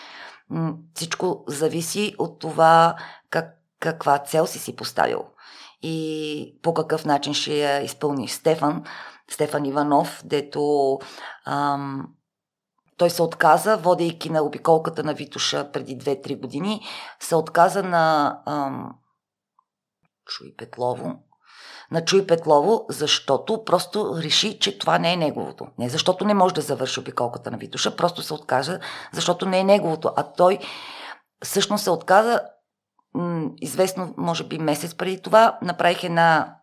всичко зависи от това как, каква цел си си поставил и по какъв начин ще я изпълниш. Стефан, Стефан Иванов, дето ам, той се отказа, водейки на обиколката на Витуша преди 2-3 години, се отказа на ам, Чуй Петлово, на Чуй Петлово, защото просто реши, че това не е неговото. Не защото не може да завърши обиколката на Витуша, просто се отказа, защото не е неговото. А той всъщност се отказа м- известно, може би месец преди това, направих една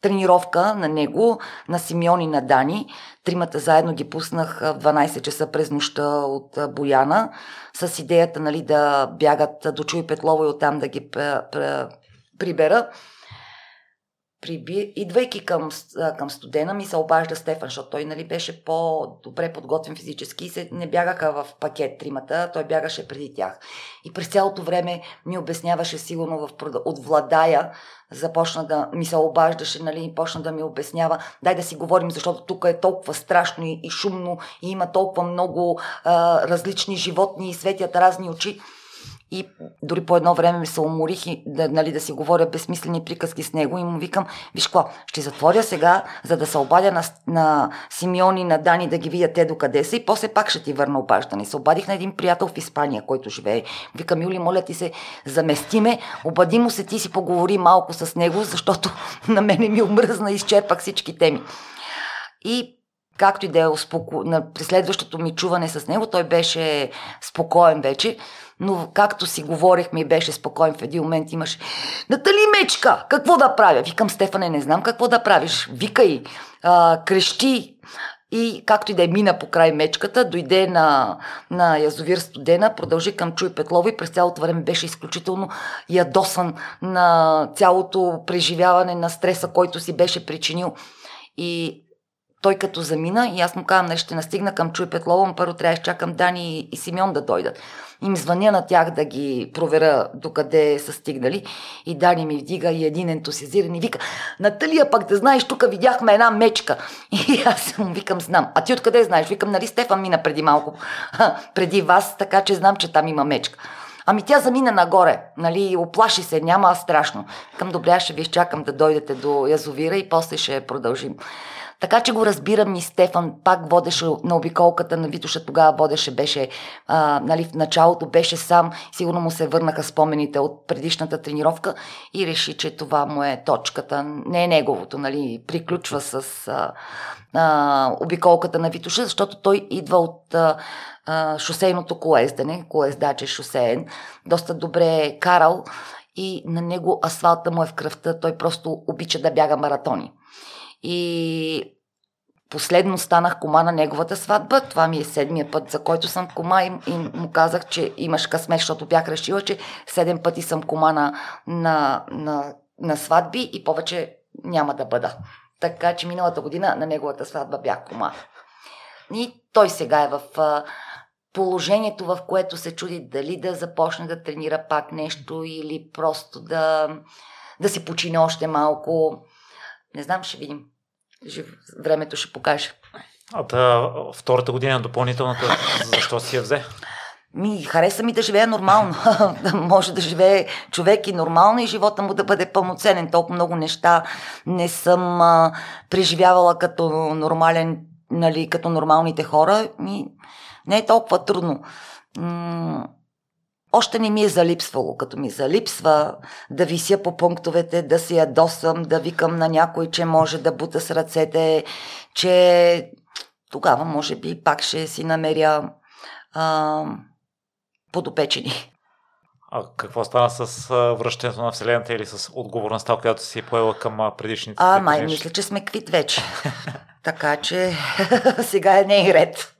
тренировка на него, на Симеон и на Дани. Тримата заедно ги пуснах в 12 часа през нощта от Бояна, с идеята нали, да бягат до Чуй Петлово и оттам да ги прибера приби... идвайки към, към студена ми се обажда Стефан, защото той нали, беше по-добре подготвен физически и се, не бягаха в пакет тримата, той бягаше преди тях. И през цялото време ми обясняваше сигурно в, от Владая, започна да ми се обаждаше, нали, и почна да ми обяснява, дай да си говорим, защото тук е толкова страшно и, и шумно и има толкова много а, различни животни и светят разни очи. И дори по едно време ми се уморих и да, нали, да си говоря безсмислени приказки с него и му викам, виж какво, ще затворя сега, за да се обадя на, на Симеон и на Дани да ги видя те докъде са и после пак ще ти върна обаждане. Се обадих на един приятел в Испания, който живее. Викам, Юли, моля ти се, заместиме, обади му се, ти си поговори малко с него, защото [LAUGHS] на мене ми омръзна изчерпах всички теми. И както и да е успоко... на преследващото ми чуване с него, той беше спокоен вече но както си говорихме и беше спокоен в един момент, имаш Натали Мечка, какво да правя? Викам, Стефане, не знам какво да правиш. Викай, а, крещи. И както и да е мина по край мечката, дойде на, на язовир Студена, продължи към Чуй Петлово и през цялото време беше изключително ядосан на цялото преживяване на стреса, който си беше причинил. И той като замина и аз му казвам, не ще настигна към Чуй Петлово, но първо трябва да чакам Дани и, и Симеон да дойдат им звъня на тях да ги проверя докъде са стигнали и Дани ми вдига и един ентусиазиран и вика, Наталия пък да знаеш, тук видяхме една мечка. [LAUGHS] И аз му викам, знам. А ти откъде знаеш? Викам, нали Стефан мина преди малко, [LAUGHS] преди вас, така че знам, че там има мечка. Ами тя замина нагоре, нали, оплаши се, няма страшно. Към добре, ще ви изчакам да дойдете до язовира и после ще продължим. Така че го разбирам и Стефан пак водеше на обиколката на Витоша, тогава водеше, беше, а, нали, в началото беше сам, сигурно му се върнаха спомените от предишната тренировка и реши, че това му е точката, не е неговото, нали, приключва с а, а, обиколката на Витоша, защото той идва от а, а, шосейното колездане, колездаче шосеен, доста добре е карал и на него асфалта му е в кръвта, той просто обича да бяга маратони. И последно станах кома на неговата сватба. Това ми е седмия път, за който съм кома и, и му казах, че имаш късмет, защото бях решила, че седем пъти съм кома на, на, на, на сватби и повече няма да бъда. Така че миналата година на неговата сватба бях кома. И той сега е в положението, в което се чуди дали да започне да тренира пак нещо или просто да, да се почине още малко. Не знам, ще видим. Времето ще покаже. А да, втората година на допълнителната, защо си я взе? Ми, хареса ми да живее нормално. да [LAUGHS] може да живее човек и нормално и живота му да бъде пълноценен. Толкова много неща не съм а, преживявала като нормален, нали, като нормалните хора. Ми, не е толкова трудно. М- още не ми е залипсвало, като ми залипсва да вися по пунктовете, да си ядосам, да викам на някой, че може да бута с ръцете, че тогава може би пак ще си намеря а, подопечени. А какво стана с връщането на Вселената или с отговорността, която си е поела към предишните? А, май, мисля, че сме квит вече. [LAUGHS] така че [LAUGHS] сега е не и ред.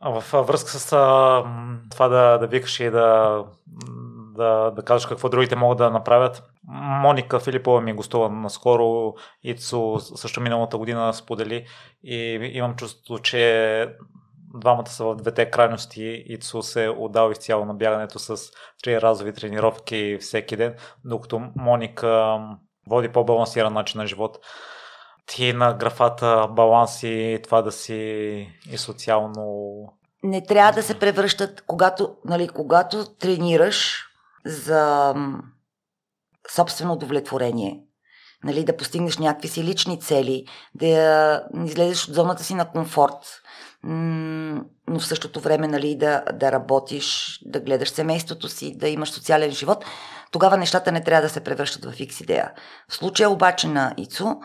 В връзка с това да, да викаш и да, да, да кажеш какво другите могат да направят, Моника Филипова ми гостува наскоро, Ицо също миналата година сподели. И имам чувство, че двамата са в двете крайности. Ицо се е отдал изцяло на бягането с три разови тренировки всеки ден, докато Моника води по-балансиран начин на живот ти на графата баланс и това да си и социално... Не трябва да се превръщат, когато, нали, когато тренираш за собствено удовлетворение, нали, да постигнеш някакви си лични цели, да излезеш от зоната си на комфорт, но в същото време нали, да, да работиш, да гледаш семейството си, да имаш социален живот, тогава нещата не трябва да се превръщат в фикс идея. В случая обаче на Ицо,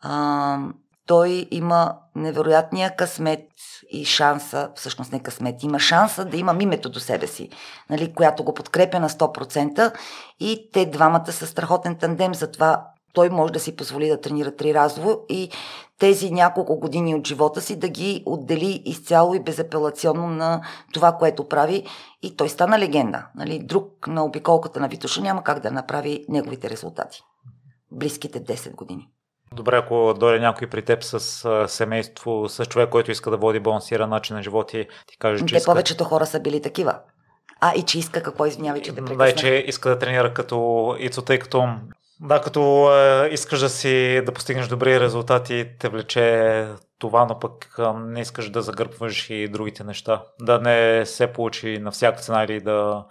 а, той има невероятния късмет и шанса, всъщност не късмет, има шанса да има мимето до себе си, нали, която го подкрепя на 100% и те двамата са страхотен тандем, затова той може да си позволи да тренира три разово и тези няколко години от живота си да ги отдели изцяло и безапелационно на това, което прави и той стана легенда. Нали? Друг на обиколката на Витоша няма как да направи неговите резултати. Близките 10 години. Добре, ако дойде някой при теб с семейство, с човек, който иска да води балансиран начин на живота и ти каже, че Те иска... повечето хора са били такива. А, и че иска какво, извинявай, че те прекъснах. Да, че иска да тренира като Ицо, тъй като да, като е, искаш да си да постигнеш добри резултати, те влече това, но пък е, не искаш да загърбваш и другите неща. Да не се получи на всяка цена или да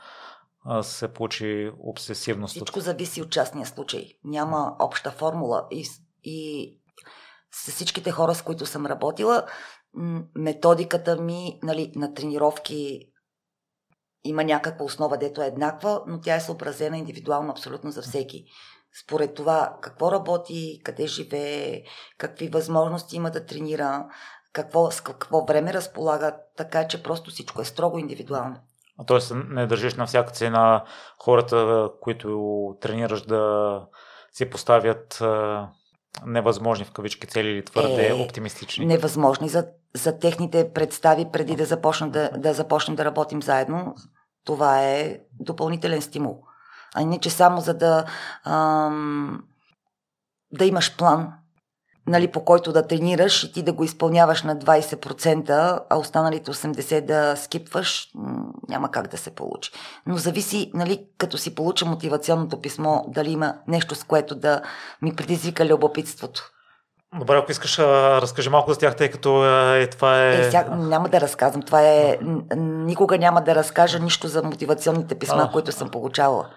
е, се получи обсесивност. Всичко зависи от частния случай. Няма обща формула. И, и с всичките хора, с които съм работила, методиката ми нали, на тренировки има някаква основа, дето е еднаква, но тя е съобразена индивидуално абсолютно за всеки според това какво работи, къде живее, какви възможности има да тренира, какво, с какво време разполага, така че просто всичко е строго индивидуално. Тоест не държиш на всяка цена хората, които тренираш да си поставят невъзможни в кавички цели или твърде е, оптимистични? Невъзможни за, за техните представи преди да започнем да, да започнем да работим заедно. Това е допълнителен стимул а не че само за да, ам, да имаш план, нали, по който да тренираш и ти да го изпълняваш на 20%, а останалите 80% да скипваш, няма как да се получи. Но зависи, нали, като си получа мотивационното писмо, дали има нещо, с което да ми предизвика любопитството. Добре, ако искаш, разкажи малко за тях, тъй като е, това е... е сега, няма да разказвам. Това е... Никога няма да разкажа нищо за мотивационните писма, а, които съм получавала.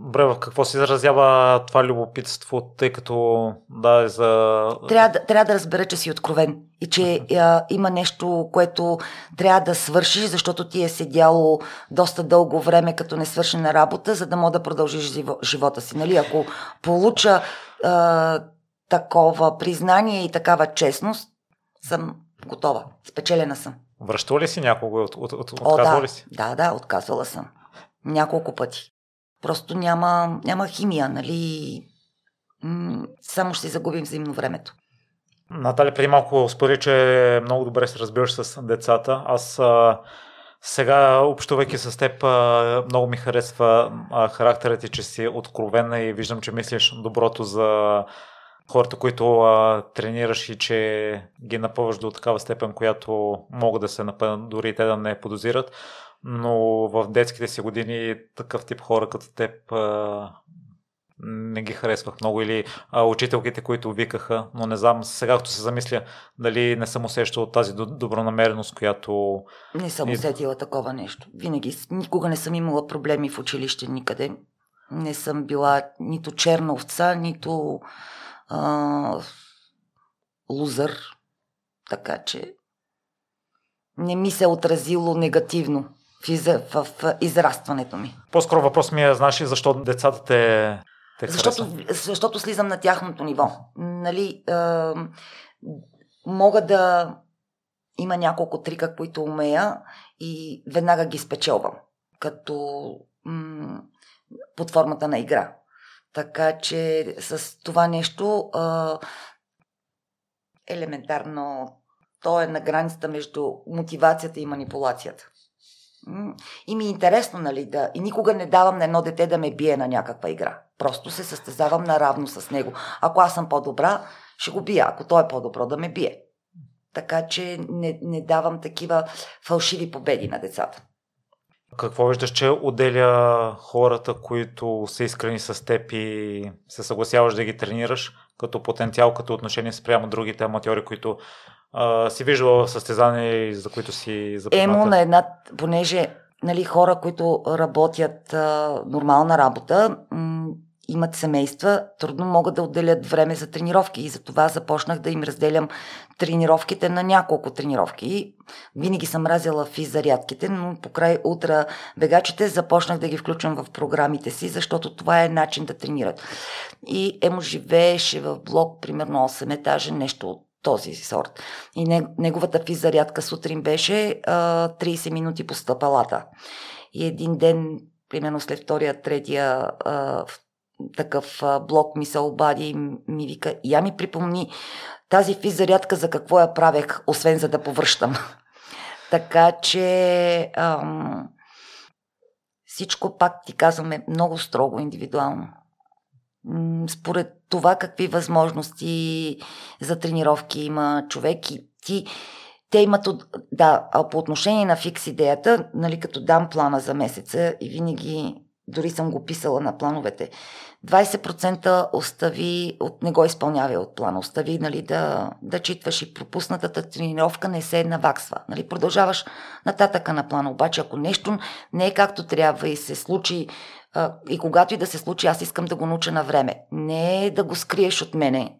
Добре, в какво се изразява това любопитство, тъй като да е за... Трябва да, трябва да разбера, че си откровен и че а, има нещо, което трябва да свършиш, защото ти е седяло доста дълго време като не свършена работа, за да мога да продължиш живота си. Нали? Ако получа а, такова признание и такава честност, съм готова. Спечелена съм. Връщала ли си някого? От, от, от, отказвала О, да. ли си? Да, да, отказвала съм. Няколко пъти. Просто няма, няма химия, нали? само ще загубим взаимно времето. Наталя преди малко спори, че много добре се разбираш с децата. Аз а, сега, общувайки с теб, а, много ми харесва а, характерът ти, че си откровена и виждам, че мислиш доброто за хората, които а, тренираш и че ги напъваш до такава степен, която могат да се напънат, дори те да не подозират но в детските си години такъв тип хора като теб а, не ги харесвах много или а, учителките, които викаха, но не знам, сега като се замисля, дали не съм усещал тази добронамереност, която... Не съм усетила такова нещо. Винаги, никога не съм имала проблеми в училище никъде. Не съм била нито черна овца, нито а, лузър. Така че не ми се отразило негативно из, в, в израстването ми. По-скоро въпрос ми е, знаеш ли защо децата те, те защото, защото слизам на тяхното ниво. Нали, е, мога да има няколко трика, които умея и веднага ги спечелвам, като м- под формата на игра. Така че с това нещо е, елементарно то е на границата между мотивацията и манипулацията. И ми е интересно, нали, да... И никога не давам на едно дете да ме бие на някаква игра. Просто се състезавам наравно с него. Ако аз съм по-добра, ще го бия. Ако той е по-добро, да ме бие. Така че не, не давам такива фалшиви победи на децата. Какво виждаш, че отделя хората, които са искрени с теб и се съгласяваш да ги тренираш като потенциал, като отношение спрямо другите аматьори, които си виждала в състезания, за които си запозната? Емо на една, понеже нали, хора, които работят а, нормална работа, м- имат семейства, трудно могат да отделят време за тренировки и затова започнах да им разделям тренировките на няколко тренировки. Винаги съм разила физ зарядките, но покрай утра бегачите започнах да ги включвам в програмите си, защото това е начин да тренират. И Емо живееше в блок, примерно 8 етажа, нещо от този сорт. И неговата физзарядка сутрин беше а, 30 минути по стъпалата. И един ден, примерно след втория, третия а, такъв а, блок ми се обади и ми вика, я ми припомни тази физзарядка за какво я правех, освен за да повръщам. [LAUGHS] така че ам, всичко пак ти казваме много строго индивидуално според това какви възможности за тренировки има човек и ти те имат, да, а по отношение на фикс идеята, нали, като дам плана за месеца и винаги, дори съм го писала на плановете, 20% остави, от, не го изпълнявай от плана, остави нали, да, да читваш и пропуснатата тренировка не се наваксва. Нали, продължаваш нататъка на плана, обаче ако нещо не е както трябва и се случи и когато и да се случи, аз искам да го науча на време. Не е да го скриеш от мене.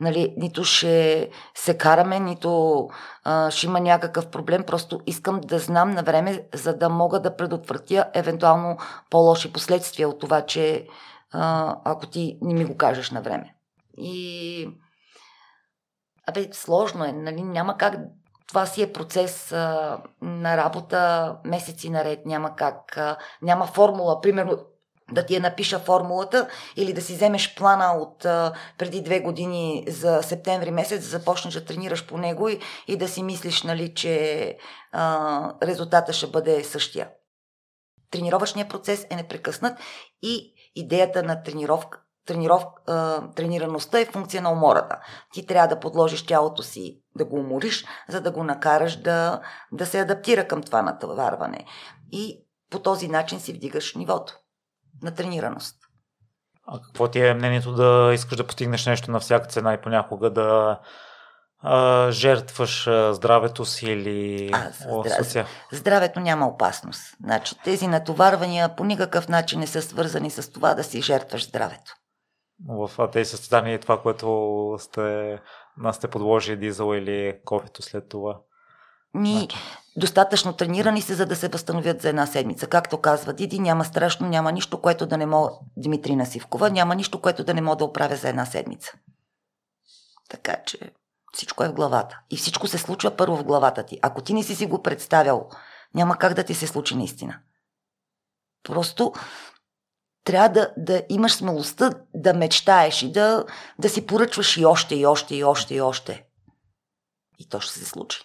Нали, нито ще се караме, нито а, ще има някакъв проблем. Просто искам да знам на време, за да мога да предотвратя евентуално по-лоши последствия от това, че а, ако ти не ми го кажеш на време. И. Абе, сложно е, нали? Няма как това си е процес а, на работа месеци наред. Няма как. А, няма формула. Примерно да ти я напиша формулата или да си вземеш плана от а, преди две години за септември месец, започнеш да тренираш по него и, и да си мислиш, нали, че а, резултата ще бъде същия. Тренировъчният процес е непрекъснат и идеята на тренировка трениров, а, тренираността е функция на умората. Ти трябва да подложиш тялото си да го умориш, за да го накараш да, да се адаптира към това натоварване. И по този начин си вдигаш нивото на тренираност. А какво ти е мнението да искаш да постигнеш нещо на всяка цена и понякога да а, жертваш здравето си или а, здра... Здравето няма опасност. Значи, тези натоварвания по никакъв начин не са свързани с това да си жертваш здравето в тези състезания това, което сте, сте подложили дизел или кофето след това? Ми, значи. достатъчно тренирани се, за да се възстановят за една седмица. Както казва Диди, няма страшно, няма нищо, което да не мога, Димитрина Сивкова, няма нищо, което да не мога да оправя за една седмица. Така че всичко е в главата. И всичко се случва първо в главата ти. Ако ти не си си го представял, няма как да ти се случи наистина. Просто трябва да, да имаш смелостта да мечтаеш и да, да си поръчваш и още, и още, и още, и още. И то ще се случи.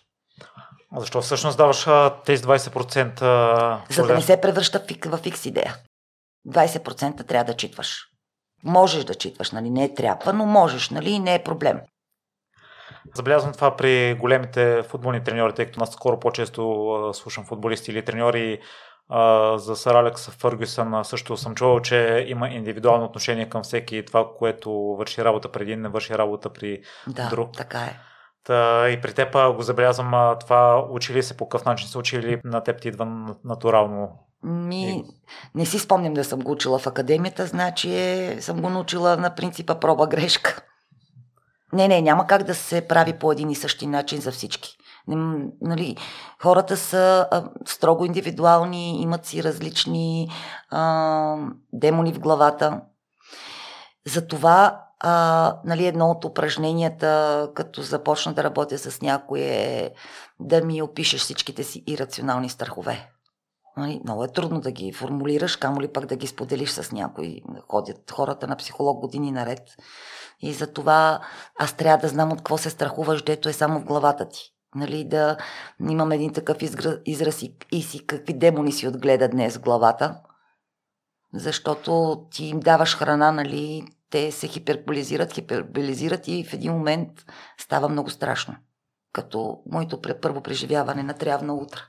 А защо всъщност даваш тези 20%? За да не се превръща в, в фикс идея. 20% трябва да читваш. Можеш да читваш, нали? Не е трябва, но можеш, нали? И не е проблем. Забелязвам това при големите футболни треньори, тъй като наскоро по-често слушам футболисти или треньори а, за Сър Алекс Фъргюсън също съм чувал, че има индивидуално отношение към всеки това, което върши работа преди, не върши работа при да, друг. така е. Та, и при теб го забелязвам това, учи ли се по какъв начин се учи или на теб ти идва натурално? Ми, не си спомням да съм го учила в академията, значи е, съм го научила на принципа проба грешка. Не, не, няма как да се прави по един и същи начин за всички. Нали, хората са а, строго индивидуални, имат си различни а, демони в главата. Затова а, нали, едно от упражненията, като започна да работя с някой е да ми опишеш всичките си ирационални страхове. Нали, много е трудно да ги формулираш, камо ли пък да ги споделиш с някой. Ходят хората на психолог години наред. И за това аз трябва да знам от какво се страхуваш, дето е само в главата ти. Нали, да имам един такъв израз и, и си какви демони си отгледа днес главата. Защото ти им даваш храна, нали, те се хиперболизират, хиперболизират и в един момент става много страшно. Като моето първо преживяване на трявна утра.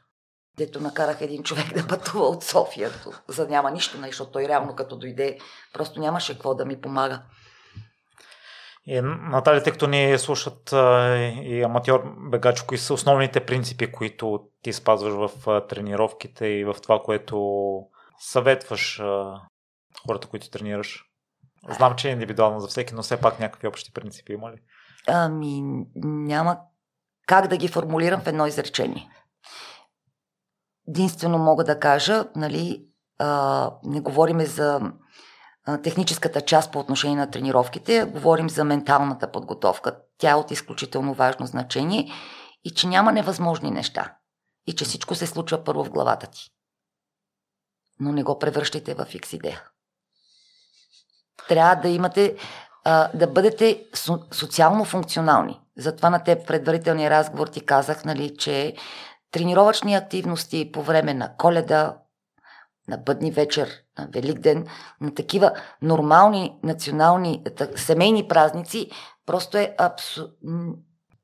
Дето накарах един човек да пътува от София, за няма нищо, защото той реално като дойде, просто нямаше какво да ми помага. И, Натали, тъй като ни слушат и аматьор бегач, кои са основните принципи, които ти спазваш в тренировките и в това, което съветваш хората, които тренираш? Знам, че е индивидуално за всеки, но все пак някакви общи принципи има ли? Ами, няма как да ги формулирам в едно изречение. Единствено мога да кажа, нали, а, не говориме за техническата част по отношение на тренировките, говорим за менталната подготовка. Тя е от изключително важно значение и че няма невъзможни неща. И че всичко се случва първо в главата ти. Но не го превръщайте в фикс идея. Трябва да имате, а, да бъдете со- социално функционални. Затова на теб предварителния разговор ти казах, нали, че тренировъчни активности по време на коледа, на бъдни вечер, на Великден, на такива нормални национални семейни празници, просто е абсу...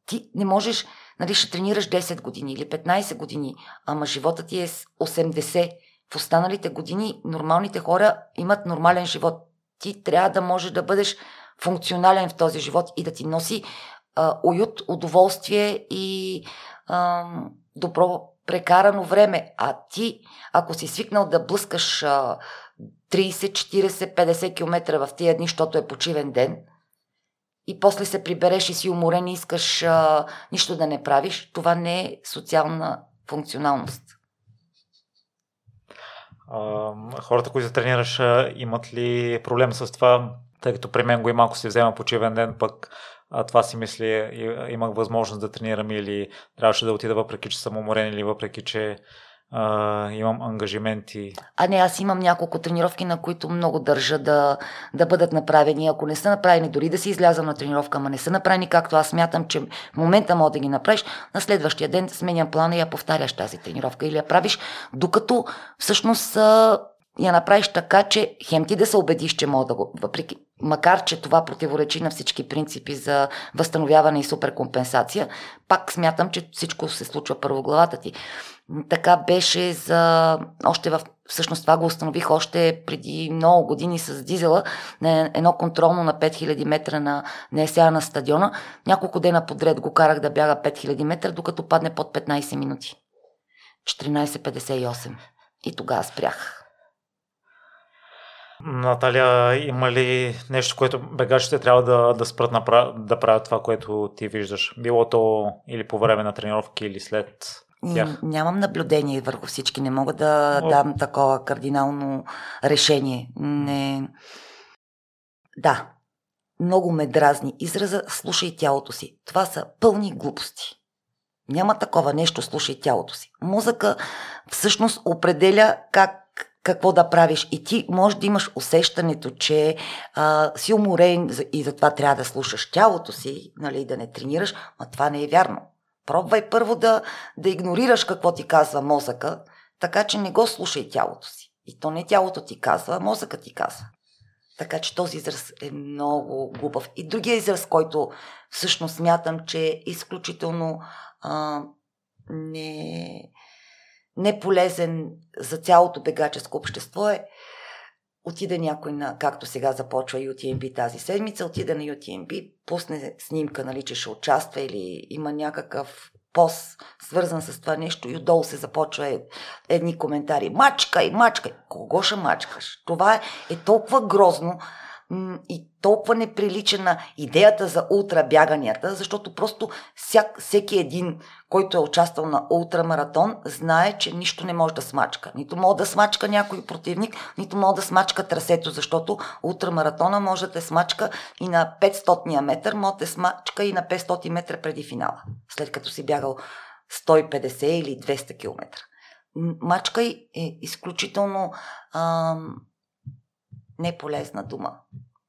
Ти не можеш, нали, ще тренираш 10 години или 15 години, ама живота ти е с 80. В останалите години нормалните хора имат нормален живот. Ти трябва да можеш да бъдеш функционален в този живот и да ти носи а, уют, удоволствие и а, добро прекарано време. А ти, ако си свикнал да блъскаш а, 30, 40, 50 км в тия дни, защото е почивен ден, и после се прибереш и си уморен и искаш а, нищо да не правиш, това не е социална функционалност. А, хората, които тренираш, имат ли проблем с това, тъй като при мен го има, ако си взема почивен ден, пък а, това си мисли, имах възможност да тренирам или трябваше да отида въпреки, че съм уморен или въпреки, че а, имам ангажименти. А не, аз имам няколко тренировки, на които много държа да, да бъдат направени. Ако не са направени, дори да си излязам на тренировка, ама не са направени както аз смятам, че в момента мога да ги направиш, на следващия ден сменям плана и я повтаряш тази тренировка или я правиш, докато всъщност я направиш така, че хем ти да се убедиш, че мога да го, въпреки, макар че това противоречи на всички принципи за възстановяване и суперкомпенсация, пак смятам, че всичко се случва първо главата ти. Така беше за... Още в... Всъщност това го установих още преди много години с дизела на едно контролно на 5000 метра на, на на стадиона. Няколко дена подред го карах да бяга 5000 метра, докато падне под 15 минути. 14.58. И тогава спрях. Наталия, има ли нещо, което бегачите трябва да, да спрат напра... да правят това, което ти виждаш? Било то или по време на тренировки, или след тях? Нямам наблюдение върху всички. Не мога да О. дам такова кардинално решение. Не... Да, много ме дразни израза слушай тялото си. Това са пълни глупости. Няма такова нещо, слушай тялото си. Музъка всъщност определя как какво да правиш. И ти може да имаш усещането, че а, си уморен и затова трябва да слушаш тялото си, нали, да не тренираш, но това не е вярно. Пробвай първо да, да игнорираш какво ти казва мозъка, така че не го слушай тялото си. И то не тялото ти казва, а мозъка ти казва. Така че този израз е много глупав. И другия израз, който всъщност смятам, че е изключително а, не, неполезен за цялото бегаческо общество е отиде някой на, както сега започва UTMB тази седмица, отиде на UTMB, пусне снимка, нали, че ще участва или има някакъв пост, свързан с това нещо и отдолу се започва е, едни коментари. Мачкай, мачкай. Кого ще мачкаш? Това е, е толкова грозно, и толкова неприлича на идеята за ултрабяганията, защото просто всяк, всеки един, който е участвал на ултрамаратон, знае, че нищо не може да смачка. Нито може да смачка някой противник, нито може да смачка трасето, защото ултрамаратона може да смачка и на 500 метър, може да смачка и на 500 метра преди финала, след като си бягал 150 или 200 км. Мачкай е изключително ам, неполезна дума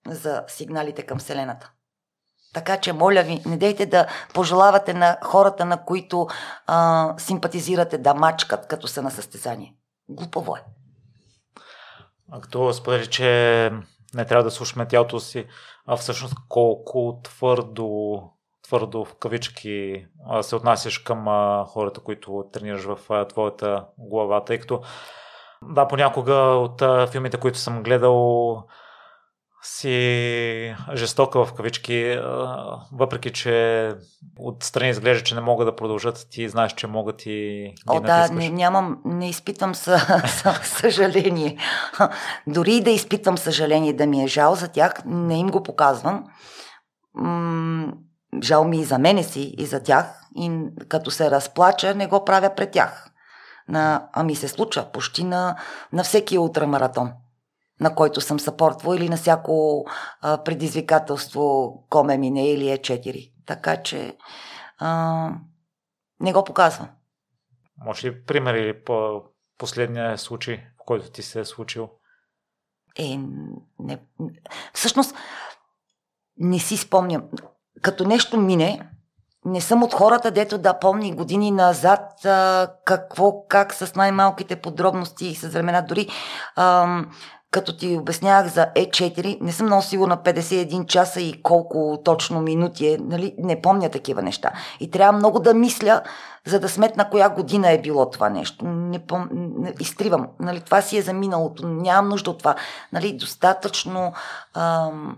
за сигналите към Вселената. Така че, моля ви, не дейте да пожелавате на хората, на които а, симпатизирате да мачкат, като са на състезание. Глупаво е. А като сподели, че не трябва да слушаме тялото си, а всъщност колко твърдо, твърдо в кавички се отнасяш към хората, които тренираш в твоята глава, тъй като да, понякога от филмите, които съм гледал, си жестока в кавички, въпреки че отстрани изглежда, че не могат да продължат, ти знаеш, че могат и О, да, не, нямам, не изпитвам съ, [LAUGHS] съ, съжаление. [LAUGHS] Дори и да изпитвам съжаление, да ми е жал за тях, не им го показвам. М- жал ми и за мене си, и за тях. И като се разплача, не го правя пред тях. На, ами се случва почти на, на всеки ултрамаратон на който съм съпортвал или на всяко а, предизвикателство коме мине или е 4. Така че а, не го показвам. Може ли пример или по последния случай, в който ти се е случил? Е, не, всъщност не си спомням. Като нещо мине, не съм от хората, дето да помни години назад а, какво, как с най-малките подробности и с времена. Дори а, като ти обяснявах за E4, не съм много сигурна 51 часа и колко точно минути е, нали, не помня такива неща. И трябва много да мисля, за да сметна коя година е било това нещо. Не пом... не, изтривам. Нали, това си е за миналото. Нямам нужда от това. Нали, достатъчно ам,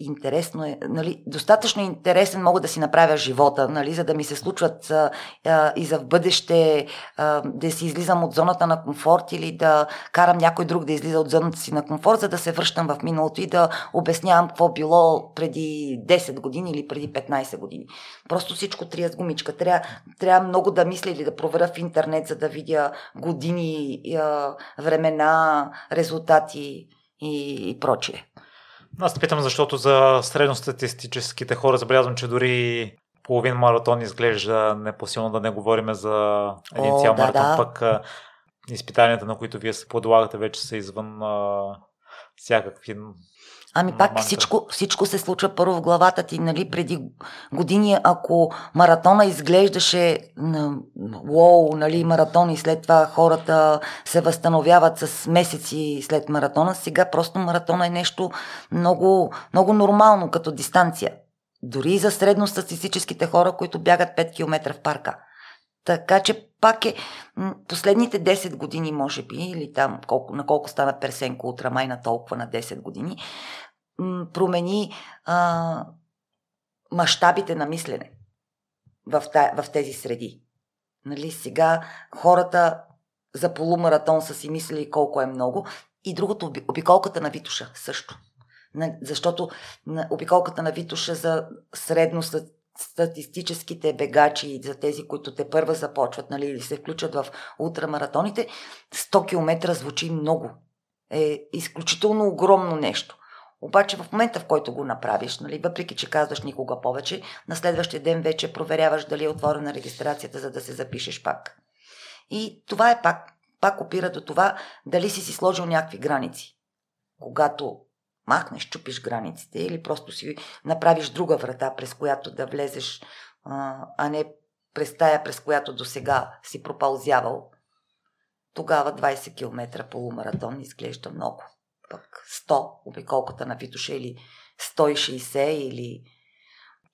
интересно е, нали, достатъчно интересен мога да си направя живота, нали, за да ми се случват а, а, и за в бъдеще а, да си излизам от зоната на комфорт или да карам някой друг да излиза от зоната си на комфорт, за да се връщам в миналото и да обяснявам какво било преди 10 години или преди 15 години. Просто всичко трия с гумичка. Трябва, трябва много да мисля или да проверя в интернет, за да видя години, а, времена, резултати и, и прочие. Аз те питам, защото за средностатистическите хора забелязвам, че дори половин маратон изглежда непосилно да не говориме за един О, цял да, маратон, да. пък изпитанията, на които вие се подлагате, вече са извън а, всякакви Ами пак всичко, всичко се случва първо в главата ти, нали, преди години, ако маратона изглеждаше уоу, нали, маратон и след това хората се възстановяват с месеци след маратона, сега просто маратона е нещо много, много нормално като дистанция. Дори и за средностатистическите хора, които бягат 5 км в парка. Така че пак е последните 10 години, може би, или там колко, на колко стана Персенко Утрамай на толкова на 10 години, промени а, мащабите на мислене в, та, в тези среди. Нали, сега хората за полумаратон са си мислили колко е много. И другото, обиколката на Витуша също. Защото обиколката на Витуша за средно статистическите бегачи и за тези, които те първа започват нали, или се включат в ултрамаратоните, 100 км звучи много. Е изключително огромно нещо. Обаче в момента, в който го направиш, нали, въпреки че казваш никога повече, на следващия ден вече проверяваш дали е отворена регистрацията, за да се запишеш пак. И това е пак, пак опира до това дали си си сложил някакви граници. Когато махнеш, чупиш границите или просто си направиш друга врата, през която да влезеш, а не през тая, през която до сега си пропълзявал, тогава 20 км полумаратон изглежда много пък 100 обиколката на Витуша или 160 или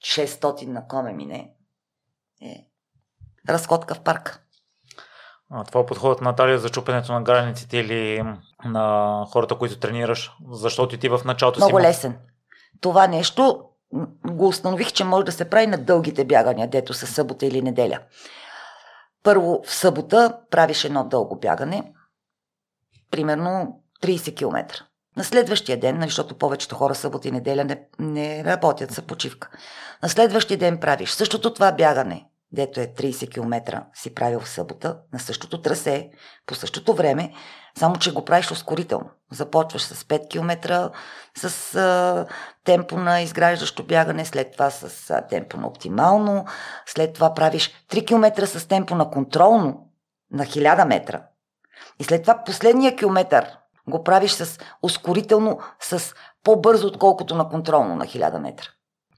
600 на коме мине е разходка в парк. А, това е подходът на Наталия за чупенето на границите или на хората, които тренираш, защото ти в началото Много си... Много лесен. Това нещо го установих, че може да се прави на дългите бягания, дето са събота или неделя. Първо в събота правиш едно дълго бягане, примерно 30 км. На следващия ден, нали, защото повечето хора събота и неделя не, не работят за почивка. На следващия ден правиш същото това бягане, дето е 30 км, си правил в събота, на същото трасе, по същото време, само че го правиш ускорително. Започваш с 5 км, с а, темпо на изграждащо бягане, след това с а, темпо на оптимално, след това правиш 3 км с темпо на контролно на 1000 метра. И след това последния километър го правиш с ускорително, с по-бързо, отколкото на контролно на 1000 метра.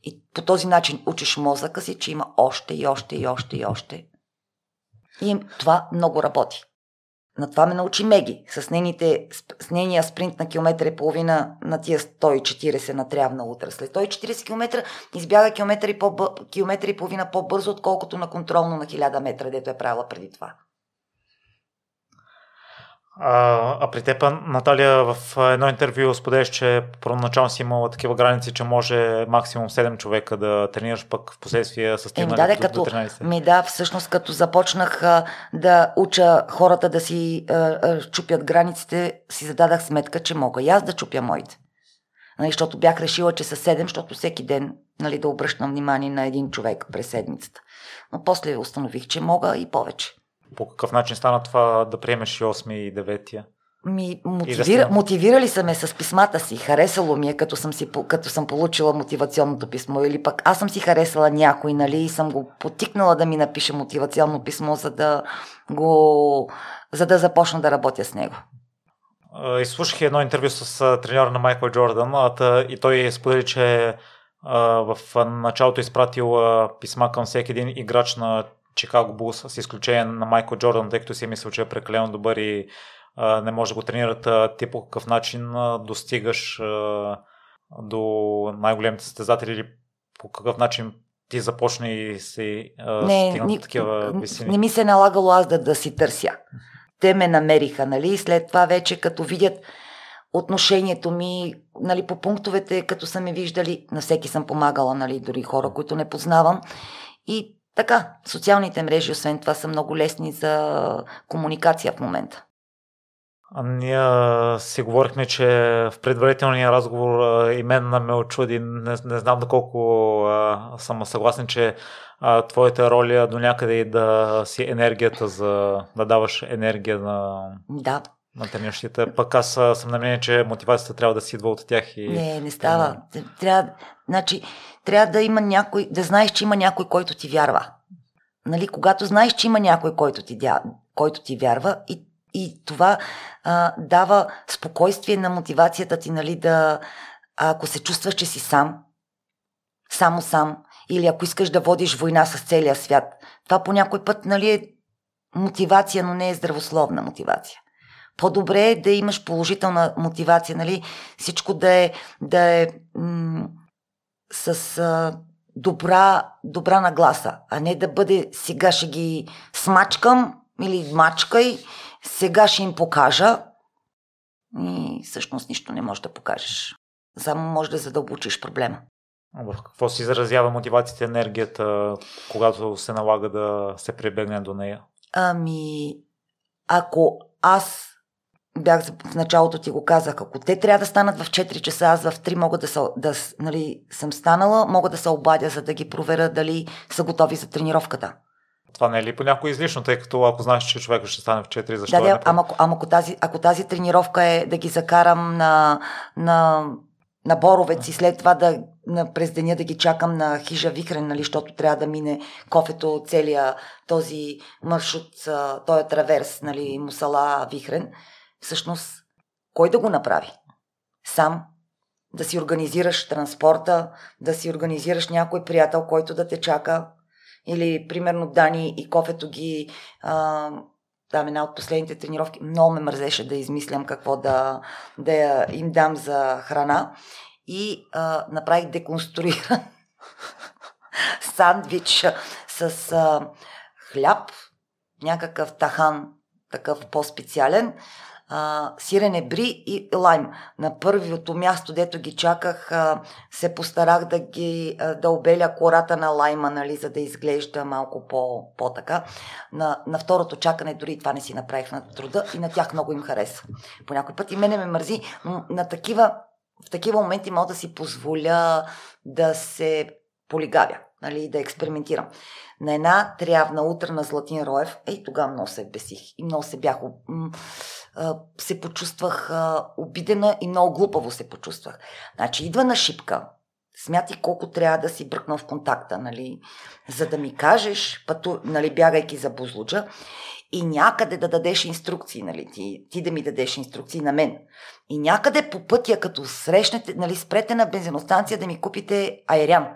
И по този начин учиш мозъка си, че има още и още и още и още. И това много работи. На това ме научи Меги с, нейните, с нейния спринт на километър и половина на тия 140 на трявна утра. След 140 км избяга километър и, по, километър и половина по-бързо, отколкото на контролно на 1000 метра, дето е правила преди това. А, а при теб, Наталия, в едно интервю споделяш, че първоначално си имала такива граници, че може максимум 7 човека да тренираш, пък в последствие с Еми, да, до, като, до 13. Ми да, всъщност като започнах а, да уча хората да си а, а, чупят границите, си зададах сметка, че мога и аз да чупя моите. Нали, защото бях решила, че са 7, защото всеки ден нали, да обръщам внимание на един човек през седмицата. Но после установих, че мога и повече. По какъв начин стана това да приемеш и 8 и 9? Ми, мотивира, да мотивирали са ме с писмата си. Харесало ми е, като съм, си, като съм получила мотивационното писмо. Или пък аз съм си харесала някой, нали, и съм го потикнала да ми напише мотивационно писмо, за да, го, за да започна да работя с него. Изслушах едно интервю с треньора на Майкъл Джордан и той сподели, че в началото изпратил писма към всеки един играч на Чикаго Булс, с изключение на Майкъл Джордан, тъй като си е мисля, че е прекалено добър и а, не може да го тренират. Ти по какъв начин а, достигаш а, до най-големите състезатели или по какъв начин ти започна и си не, стигна ни, такива висини? Не ми се е налагало аз да, да си търся. Те ме намериха, нали? И след това вече като видят отношението ми, нали, по пунктовете, като са ме виждали, на всеки съм помагала, нали, дори хора, които не познавам. И така, социалните мрежи, освен това, са много лесни за комуникация в момента. А ние си говорихме, че в предварителния разговор и мен ме очуди, не, не знам доколко а, съм съгласен, че а, твоята роля до някъде и да си енергията за да даваш енергия на, да. На трениращите. Пък аз съм на мнение, че мотивацията трябва да си идва от тях. И... Не, не става. Трябва, значи, трябва да има някой, да знаеш, че има някой, който ти вярва. Нали, когато знаеш, че има някой, който ти, който ти вярва и, и това а, дава спокойствие на мотивацията ти, нали, да, ако се чувстваш, че си сам, само сам, или ако искаш да водиш война с целия свят, това по някой път, нали, е мотивация, но не е здравословна мотивация. По-добре е да имаш положителна мотивация, нали, всичко да е, да е м- с а, добра, добра нагласа, а не да бъде сега ще ги смачкам или мачкай, сега ще им покажа и всъщност нищо не можеш да покажеш. Само може да задълбочиш проблема. В какво се изразява мотивацията, енергията, когато се налага да се прибегне до нея? Ами, ако аз бях в началото ти го казах, ако те трябва да станат в 4 часа, аз в 3 мога да, са, да нали, съм станала, мога да се обадя, за да ги проверя дали са готови за тренировката. Това не е ли понякога излишно, тъй като ако знаеш, че човек ще стане в 4, защо да, е ама, ама ако, тази, ако тази тренировка е да ги закарам на, на, на Боровец и след това да, на, през деня да ги чакам на хижа Вихрен, нали, защото трябва да мине кофето целия този маршрут, този траверс, нали, Мусала Вихрен, всъщност, кой да го направи? Сам. Да си организираш транспорта, да си организираш някой приятел, който да те чака, или примерно Дани и кофето ги а, там една от последните тренировки, много ме мързеше да измислям какво да, да им дам за храна. И а, направих деконструиран [LAUGHS] сандвич с а, хляб, някакъв тахан, такъв по-специален, а, сирене бри и лайм. На първото място, дето ги чаках, а, се постарах да ги а, да обеля кората на лайма, нали, за да изглежда малко по, по-така. На, на второто чакане дори това не си направих на труда и на тях много им хареса. По някой път и мене ме мързи, но на такива, в такива моменти мога да си позволя да се полигавя, нали, да експериментирам. На една трябна утра на Златин Роев, ей тогава много се бесих и много се бях се почувствах обидена и много глупаво се почувствах. Значи идва на шипка, смятай колко трябва да си бръкнал в контакта, нали, за да ми кажеш, пъту, нали, бягайки за Бузлуджа, и някъде да дадеш инструкции, нали, ти, ти да ми дадеш инструкции на мен. И някъде по пътя, като срещнете, нали, спрете на бензиностанция да ми купите айрян.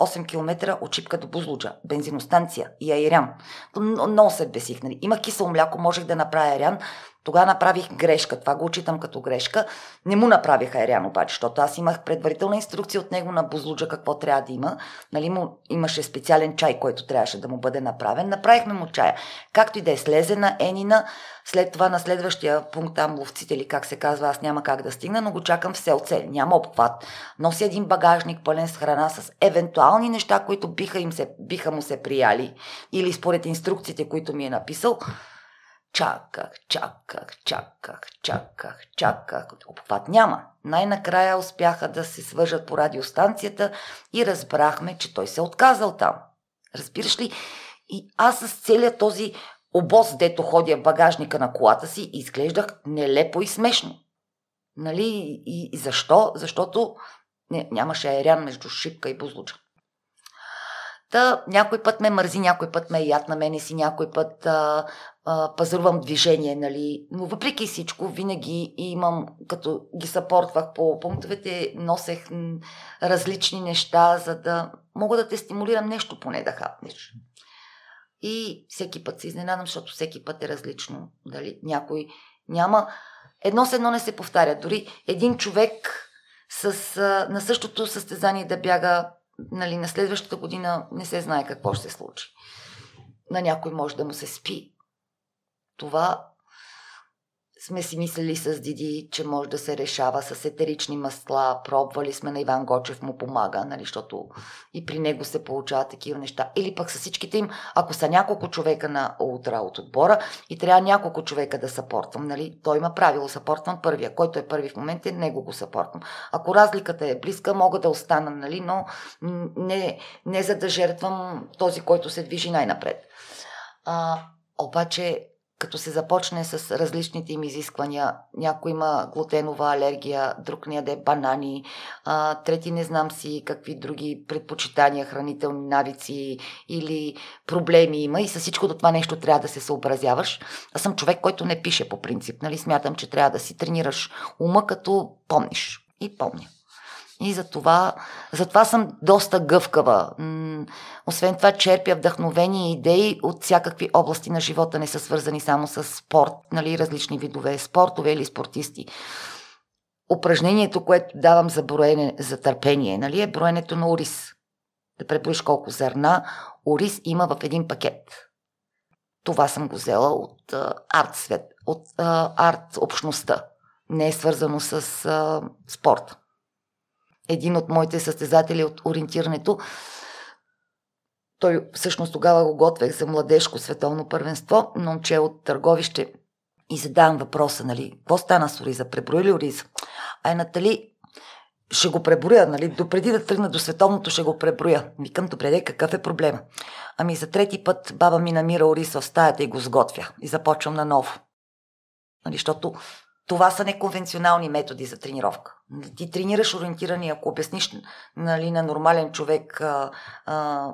8 км от Чипка до Бузлуджа, бензиностанция и айрян. Много се бесих. Нали. Има кисело мляко, можех да направя айрян, Тогава направих грешка. Това го учитам като грешка. Не му направих аерян обаче, защото аз имах предварителна инструкция от него на Бузлуджа какво трябва да има. Нали, му имаше специален чай, който трябваше да му бъде направен. Направихме му чая. Както и да е слезе на Енина, след това на следващия пункт там ловците или как се казва, аз няма как да стигна, но го чакам в селце. Няма обхват. Носи един багажник пълен с храна с евентуални неща, които биха, им се, биха му се прияли или според инструкциите, които ми е написал чаках, чаках, чаках, чаках, чаках. Обхват няма. Най-накрая успяха да се свържат по радиостанцията и разбрахме, че той се е отказал там. Разбираш ли? И аз с целият този обоз, дето ходя в багажника на колата си, изглеждах нелепо и смешно. Нали? И, защо? Защото не, нямаше аерян между Шипка и Бузлуча. Та, някой път ме мързи, някой път ме е яд на мене си, някой път а, а, пазарувам движение, нали. Но въпреки всичко, винаги имам, като ги съпортвах по пунктовете, носех различни неща, за да мога да те стимулирам нещо поне да хапнеш. И всеки път се изненадам, защото всеки път е различно. Дали някой няма... Едно с едно не се повтаря. Дори един човек с, на същото състезание да бяга нали, на следващата година не се знае какво ще се случи. На някой може да му се спи. Това сме си мислили с Диди, че може да се решава с етерични масла. Пробвали сме на Иван Гочев му помага, нали, защото и при него се получават такива неща. Или пък с всичките им, ако са няколко човека на утра от отбора и трябва няколко човека да съпортвам, нали, той има правило, съпортвам първия, който е първи в момента, него го съпортвам. Ако разликата е близка, мога да остана, нали, но не, не за да жертвам този, който се движи най-напред. А, обаче като се започне с различните им изисквания. Някой има глутенова алергия, друг не яде банани, а, трети не знам си какви други предпочитания, хранителни навици или проблеми има и с всичко до това нещо трябва да се съобразяваш. Аз съм човек, който не пише по принцип. Нали? Смятам, че трябва да си тренираш ума, като помниш. И помня. И за това, за това съм доста гъвкава. Освен това, черпя вдъхновени идеи от всякакви области на живота, не са свързани само с спорт, нали, различни видове спортове или спортисти. Упражнението, което давам за броене, за търпение, нали, е броенето на ориз. Да преброиш колко зърна ориз има в един пакет. Това съм го взела от а, арт свет, от арт общността. Не е свързано с а, спорт един от моите състезатели от ориентирането. Той всъщност тогава го готвех за младежко световно първенство, но че от търговище и задавам въпроса, нали, какво стана с Ориза? Преброи ли Ориза? Ай, Натали, ще го преброя, нали, допреди да тръгна до световното ще го преброя. Викам, добре, де, какъв е проблема? Ами за трети път баба ми намира Ориз в стаята и го сготвя. И започвам наново. Нали, защото това са неконвенционални методи за тренировка. Ти тренираш ориентирани, ако обясниш нали, на нормален човек, а, а,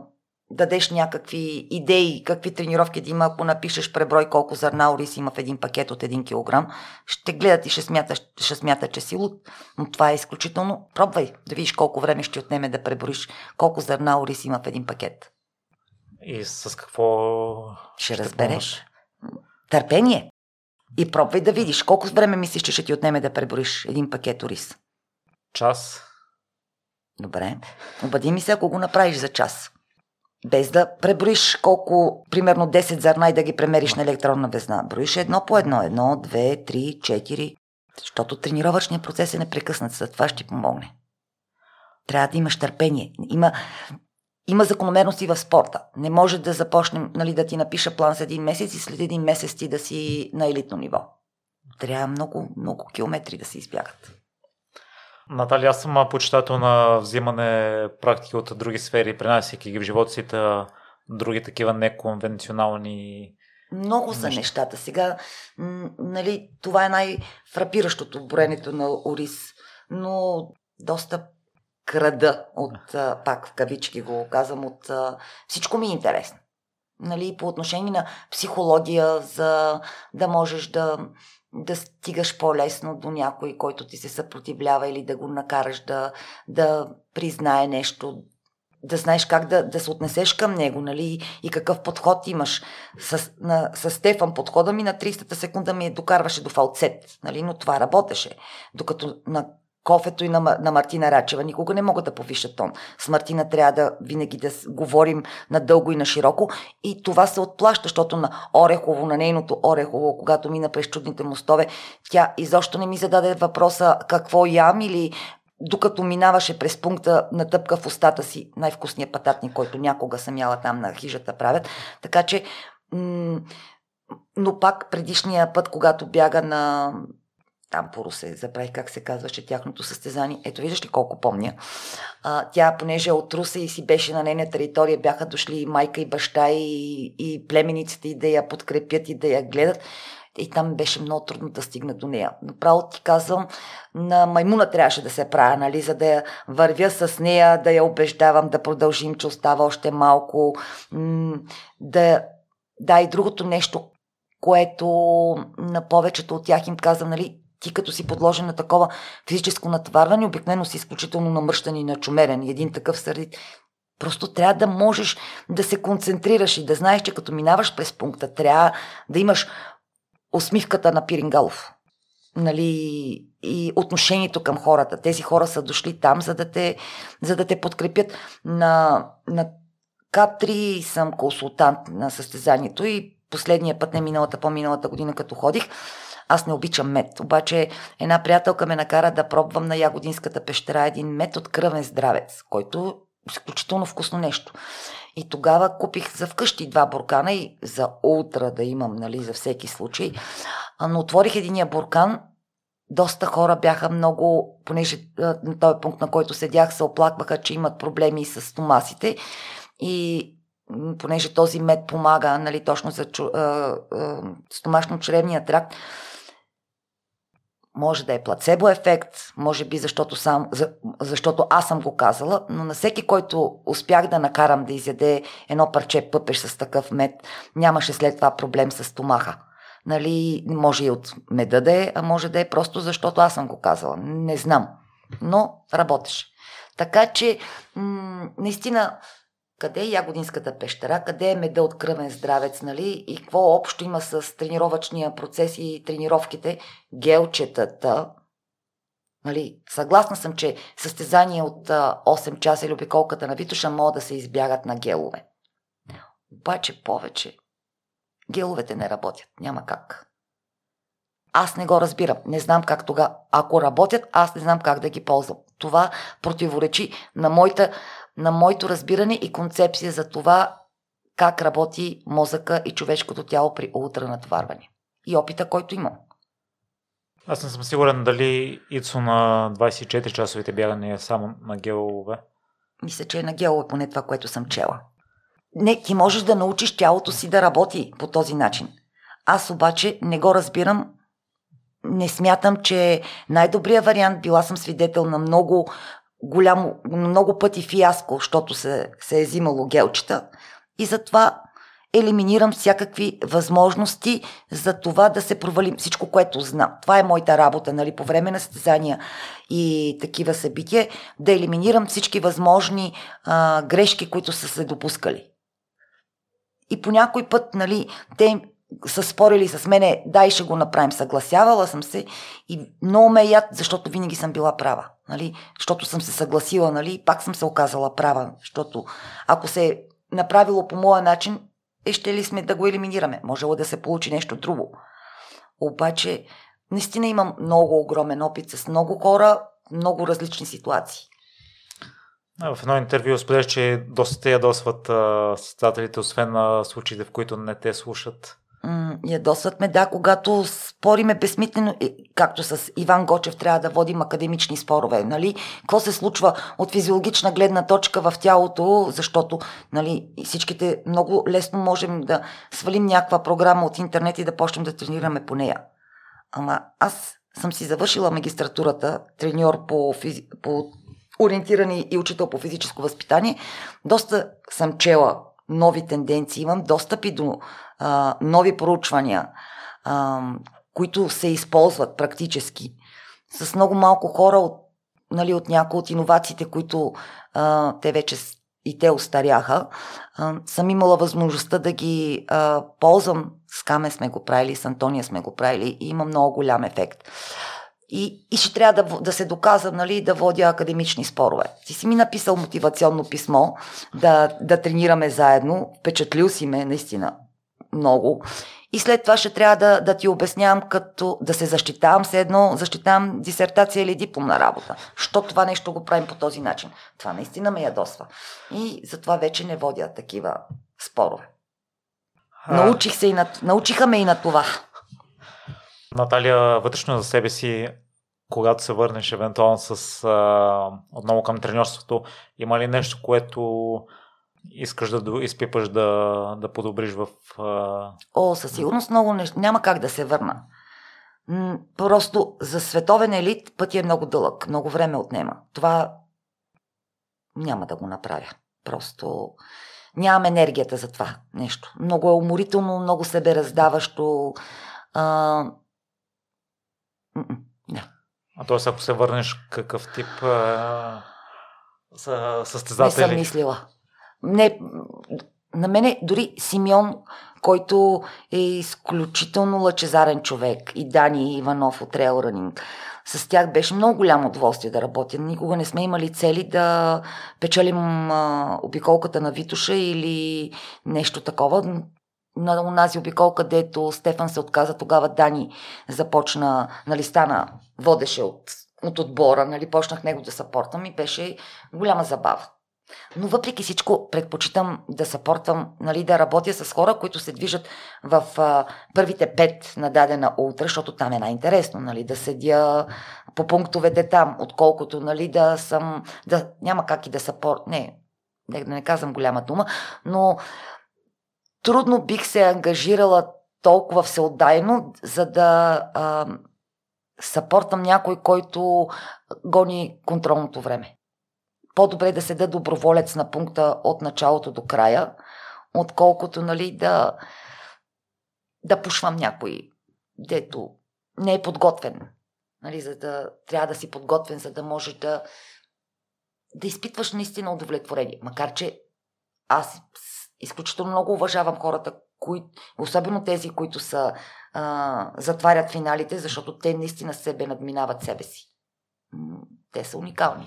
дадеш някакви идеи, какви тренировки да има, ако напишеш преброй колко зърна ориз има в един пакет от 1 кг, ще гледат и ще смята, ще смята, че си луд. Но това е изключително. Пробвай да видиш колко време ще отнеме да преброиш колко зърна ориз има в един пакет. И с какво ще, ще разбереш? Помаш? Търпение. И пробвай да видиш колко време мислиш, че ще ти отнеме да преброиш един пакет ориз. Час. Добре. Обади ми се, ако го направиш за час. Без да преброиш колко, примерно 10 зърна и да ги премериш на електронна везна. Броиш едно по едно. Едно, две, три, четири. Защото тренировъчният процес е непрекъснат. За това ще ти помогне. Трябва да имаш търпение. Има, има закономерности в спорта. Не може да започнем нали, да ти напиша план за един месец и след един месец ти да си на елитно ниво. Трябва много, много километри да се избягат. Натали, аз съм почитател на взимане практики от други сфери, пренасяйки ги в живота си, други такива неконвенционални много са неща. нещата. Сега, нали, това е най-фрапиращото броенето на Орис, но доста крада от, пак в кавички го казвам, от всичко ми е интересно. Нали, по отношение на психология, за да можеш да, да стигаш по-лесно до някой, който ти се съпротивлява или да го накараш да, да признае нещо. да знаеш как да, да се отнесеш към него, нали, и какъв подход имаш. С, на, с Стефан подхода ми на 30-та секунда ми докарваше до фалцет, нали, но това работеше. Докато на кофето и на, на Мартина Рачева. Никога не мога да повиша тон. С Мартина трябва да винаги да говорим надълго и на широко. И това се отплаща, защото на Орехово, на нейното Орехово, когато мина през чудните мостове, тя изобщо не ми зададе въпроса какво ям или докато минаваше през пункта на тъпка в устата си най-вкусния пататник, който някога съм яла там на хижата правят. Така че, м- но пак предишния път, когато бяга на там по Русе, забравих как се казваше тяхното състезание. Ето виждаш ли колко помня. А, тя, понеже е от Русе и си беше на нейна територия, бяха дошли и майка и баща и, и племениците и да я подкрепят и да я гледат. И там беше много трудно да стигна до нея. Направо ти казвам, на маймуна трябваше да се правя, нали, за да я вървя с нея, да я убеждавам да продължим, че остава още малко. да, да, и другото нещо, което на повечето от тях им казвам, нали, ти като си подложен на такова физическо натварване, обикновено си изключително намръщан и начумерен. Един такъв сърдит. Просто трябва да можеш да се концентрираш и да знаеш, че като минаваш през пункта, трябва да имаш усмивката на Пирингалов. Нали, и отношението към хората. Тези хора са дошли там, за да те, за да те подкрепят. На, на К3 съм консултант на състезанието и последния път, не миналата, по-миналата година, като ходих, аз не обичам мед, обаче една приятелка ме накара да пробвам на Ягодинската пещера един мед от кръвен здравец, който изключително вкусно нещо. И тогава купих за вкъщи два буркана и за утра да имам, нали, за всеки случай. Но отворих единия буркан, доста хора бяха много, понеже на този пункт, на който седях, се оплакваха, че имат проблеми с стомасите. И понеже този мед помага, нали, точно за стомашно-чревния тракт, може да е плацебо ефект, може би защото, сам, за, защото аз съм го казала, но на всеки, който успях да накарам да изяде едно парче пъпеш с такъв мед, нямаше след това проблем с стомаха. Нали, може и от меда да е, а може да е просто защото аз съм го казала. Не знам. Но работеше. Така че, м- наистина, къде е Ягодинската пещера, къде е меда от кръвен здравец, нали? И какво общо има с тренировъчния процес и тренировките, гелчетата. Нали? Съгласна съм, че състезания от 8 часа или обиколката на Витоша могат да се избягат на гелове. Обаче повече геловете не работят. Няма как. Аз не го разбирам. Не знам как тогава. Ако работят, аз не знам как да ги ползвам. Това противоречи на моята на моето разбиране и концепция за това как работи мозъка и човешкото тяло при ултранатварване. И опита, който имам. Аз не съм сигурен дали Ицо на 24 часовите бягания е само на гелове. Мисля, че е на гелове, поне това, което съм чела. Не, ти можеш да научиш тялото си да работи по този начин. Аз обаче не го разбирам. Не смятам, че най-добрият вариант. Била съм свидетел на много голямо, много пъти фиаско, защото се, се е взимало гелчета. И затова елиминирам всякакви възможности за това да се провалим всичко, което знам. Това е моята работа, нали, по време на състезания и такива събития, да елиминирам всички възможни а, грешки, които са се допускали. И по някой път, нали, те са спорили с мене, дай ще го направим, съгласявала съм се и много ме яд, защото винаги съм била права, нали? защото съм се съгласила, нали? пак съм се оказала права, защото ако се е направило по моя начин, е ще ли сме да го елиминираме? Можело да се получи нещо друго. Обаче, наистина имам много огромен опит с много хора, много различни ситуации. В едно интервю споделяш, че доста те ядосват състезателите, освен на случаите, в които не те слушат ядосват ме, да, когато спориме безсмислено, както с Иван Гочев трябва да водим академични спорове, нали? Какво се случва от физиологична гледна точка в тялото, защото, нали, всичките много лесно можем да свалим някаква програма от интернет и да почнем да тренираме по нея. Ама аз съм си завършила магистратурата, треньор по, физи... по ориентиране и учител по физическо възпитание. Доста съм чела нови тенденции, имам достъпи до а, нови проучвания, а, които се използват практически. С много малко хора от, нали, от някои от иновациите, които а, те вече и те остаряха, а, съм имала възможността да ги а, ползвам. С Каме сме го правили, с Антония сме го правили и има много голям ефект. И, и ще трябва да, да се доказвам, нали, да водя академични спорове. Ти си ми написал мотивационно писмо да, да тренираме заедно. Впечатлил си ме наистина много. И след това ще трябва да, да ти обяснявам, като да се защитавам се едно, защитавам дисертация или дипломна работа. Що това нещо го правим по този начин? Това наистина ме ядосва. И затова вече не водя такива спорове. А... Научих се и на, научиха ме и на това. Наталия, вътрешно за себе си, когато се върнеш евентуално с а, отново към тренерството, има ли нещо, което искаш да изпипаш да, да подобриш в... А... О, със сигурност много неща. Няма как да се върна. Просто за световен елит пътя е много дълъг, много време отнема. Това няма да го направя. Просто нямам енергията за това нещо. Много е уморително, много себе раздаващо. А... Не. А т.е. ако се върнеш, какъв тип а... състезатели? Не съм мислила не, на мене дори Симеон, който е изключително лъчезарен човек, и Дани Иванов от Rail Running, с тях беше много голямо удоволствие да работя. Никога не сме имали цели да печелим а, обиколката на Витуша или нещо такова. На унази обиколка, дето Стефан се отказа, тогава Дани започна, нали, стана, водеше от, от отбора, нали, почнах него да съпортвам и беше голяма забава. Но въпреки всичко предпочитам да съпортвам, нали, да работя с хора, които се движат в а, първите пет на дадена утра, защото там е най-интересно, нали, да седя по пунктовете там, отколкото нали, да съм, да, няма как и да съпорт, не, не, не казвам голяма дума, но трудно бих се ангажирала толкова всеотдайно, за да а, съпортам някой, който гони контролното време по-добре да седа доброволец на пункта от началото до края, отколкото нали, да, да пушвам някой, дето не е подготвен. Нали, за да, трябва да си подготвен, за да можеш да, да изпитваш наистина удовлетворение. Макар, че аз изключително много уважавам хората, кои, особено тези, които са, а, затварят финалите, защото те наистина себе надминават себе си. Те са уникални.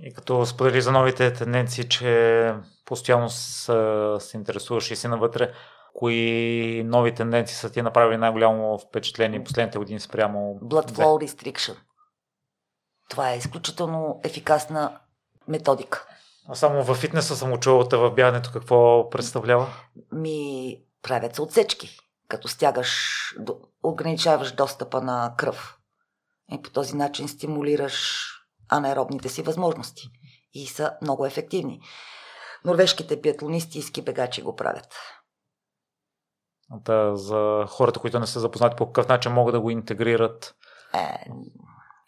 И като сподели за новите тенденции, че постоянно се, се интересуваш и си навътре, кои нови тенденции са ти направили най-голямо впечатление последните години спрямо... Blood flow restriction. Това е изключително ефикасна методика. А само във фитнеса съм учувал, в бягането какво представлява? Ми правят се отсечки, като стягаш, ограничаваш достъпа на кръв. И по този начин стимулираш анаеробните си възможности и са много ефективни. Норвежките биатлонисти и ски бегачи го правят. Да, за хората, които не са запознати по какъв начин могат да го интегрират? Е,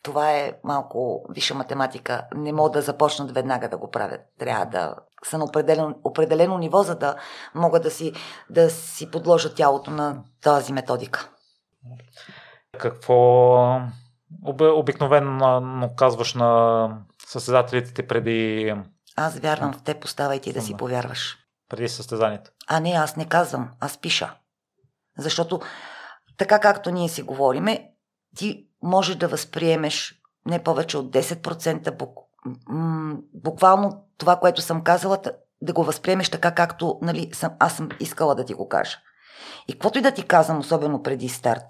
това е малко висша математика. Не могат да започнат веднага да го правят. Трябва да са на определено, определено ниво, за да могат да си, да си подложат тялото на тази методика. Какво обикновено казваш на състезателите ти преди... Аз вярвам в те, поставай ти да си повярваш. Преди състезанието. А не, аз не казвам, аз пиша. Защото така както ние си говориме, ти можеш да възприемеш не повече от 10% бук... буквално това, което съм казала, да го възприемеш така, както нали, съм, аз съм искала да ти го кажа. И каквото и да ти казвам, особено преди старт,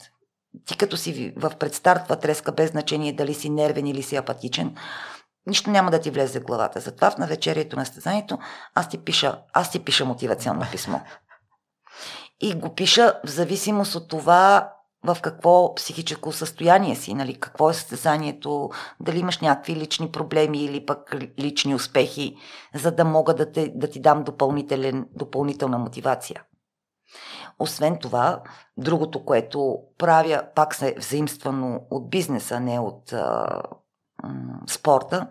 ти като си в предстартва треска, без значение дали си нервен или си апатичен, нищо няма да ти влезе в главата. Затова в навечерието на стезанието аз ти пиша, аз ти пиша мотивационно писмо. И го пиша в зависимост от това в какво психическо състояние си, нали, какво е състезанието, дали имаш някакви лични проблеми или пък лични успехи, за да мога да, те, да ти дам допълнителна мотивация. Освен това, другото, което правя, пак се взаимствано от бизнеса, не от а, м- спорта,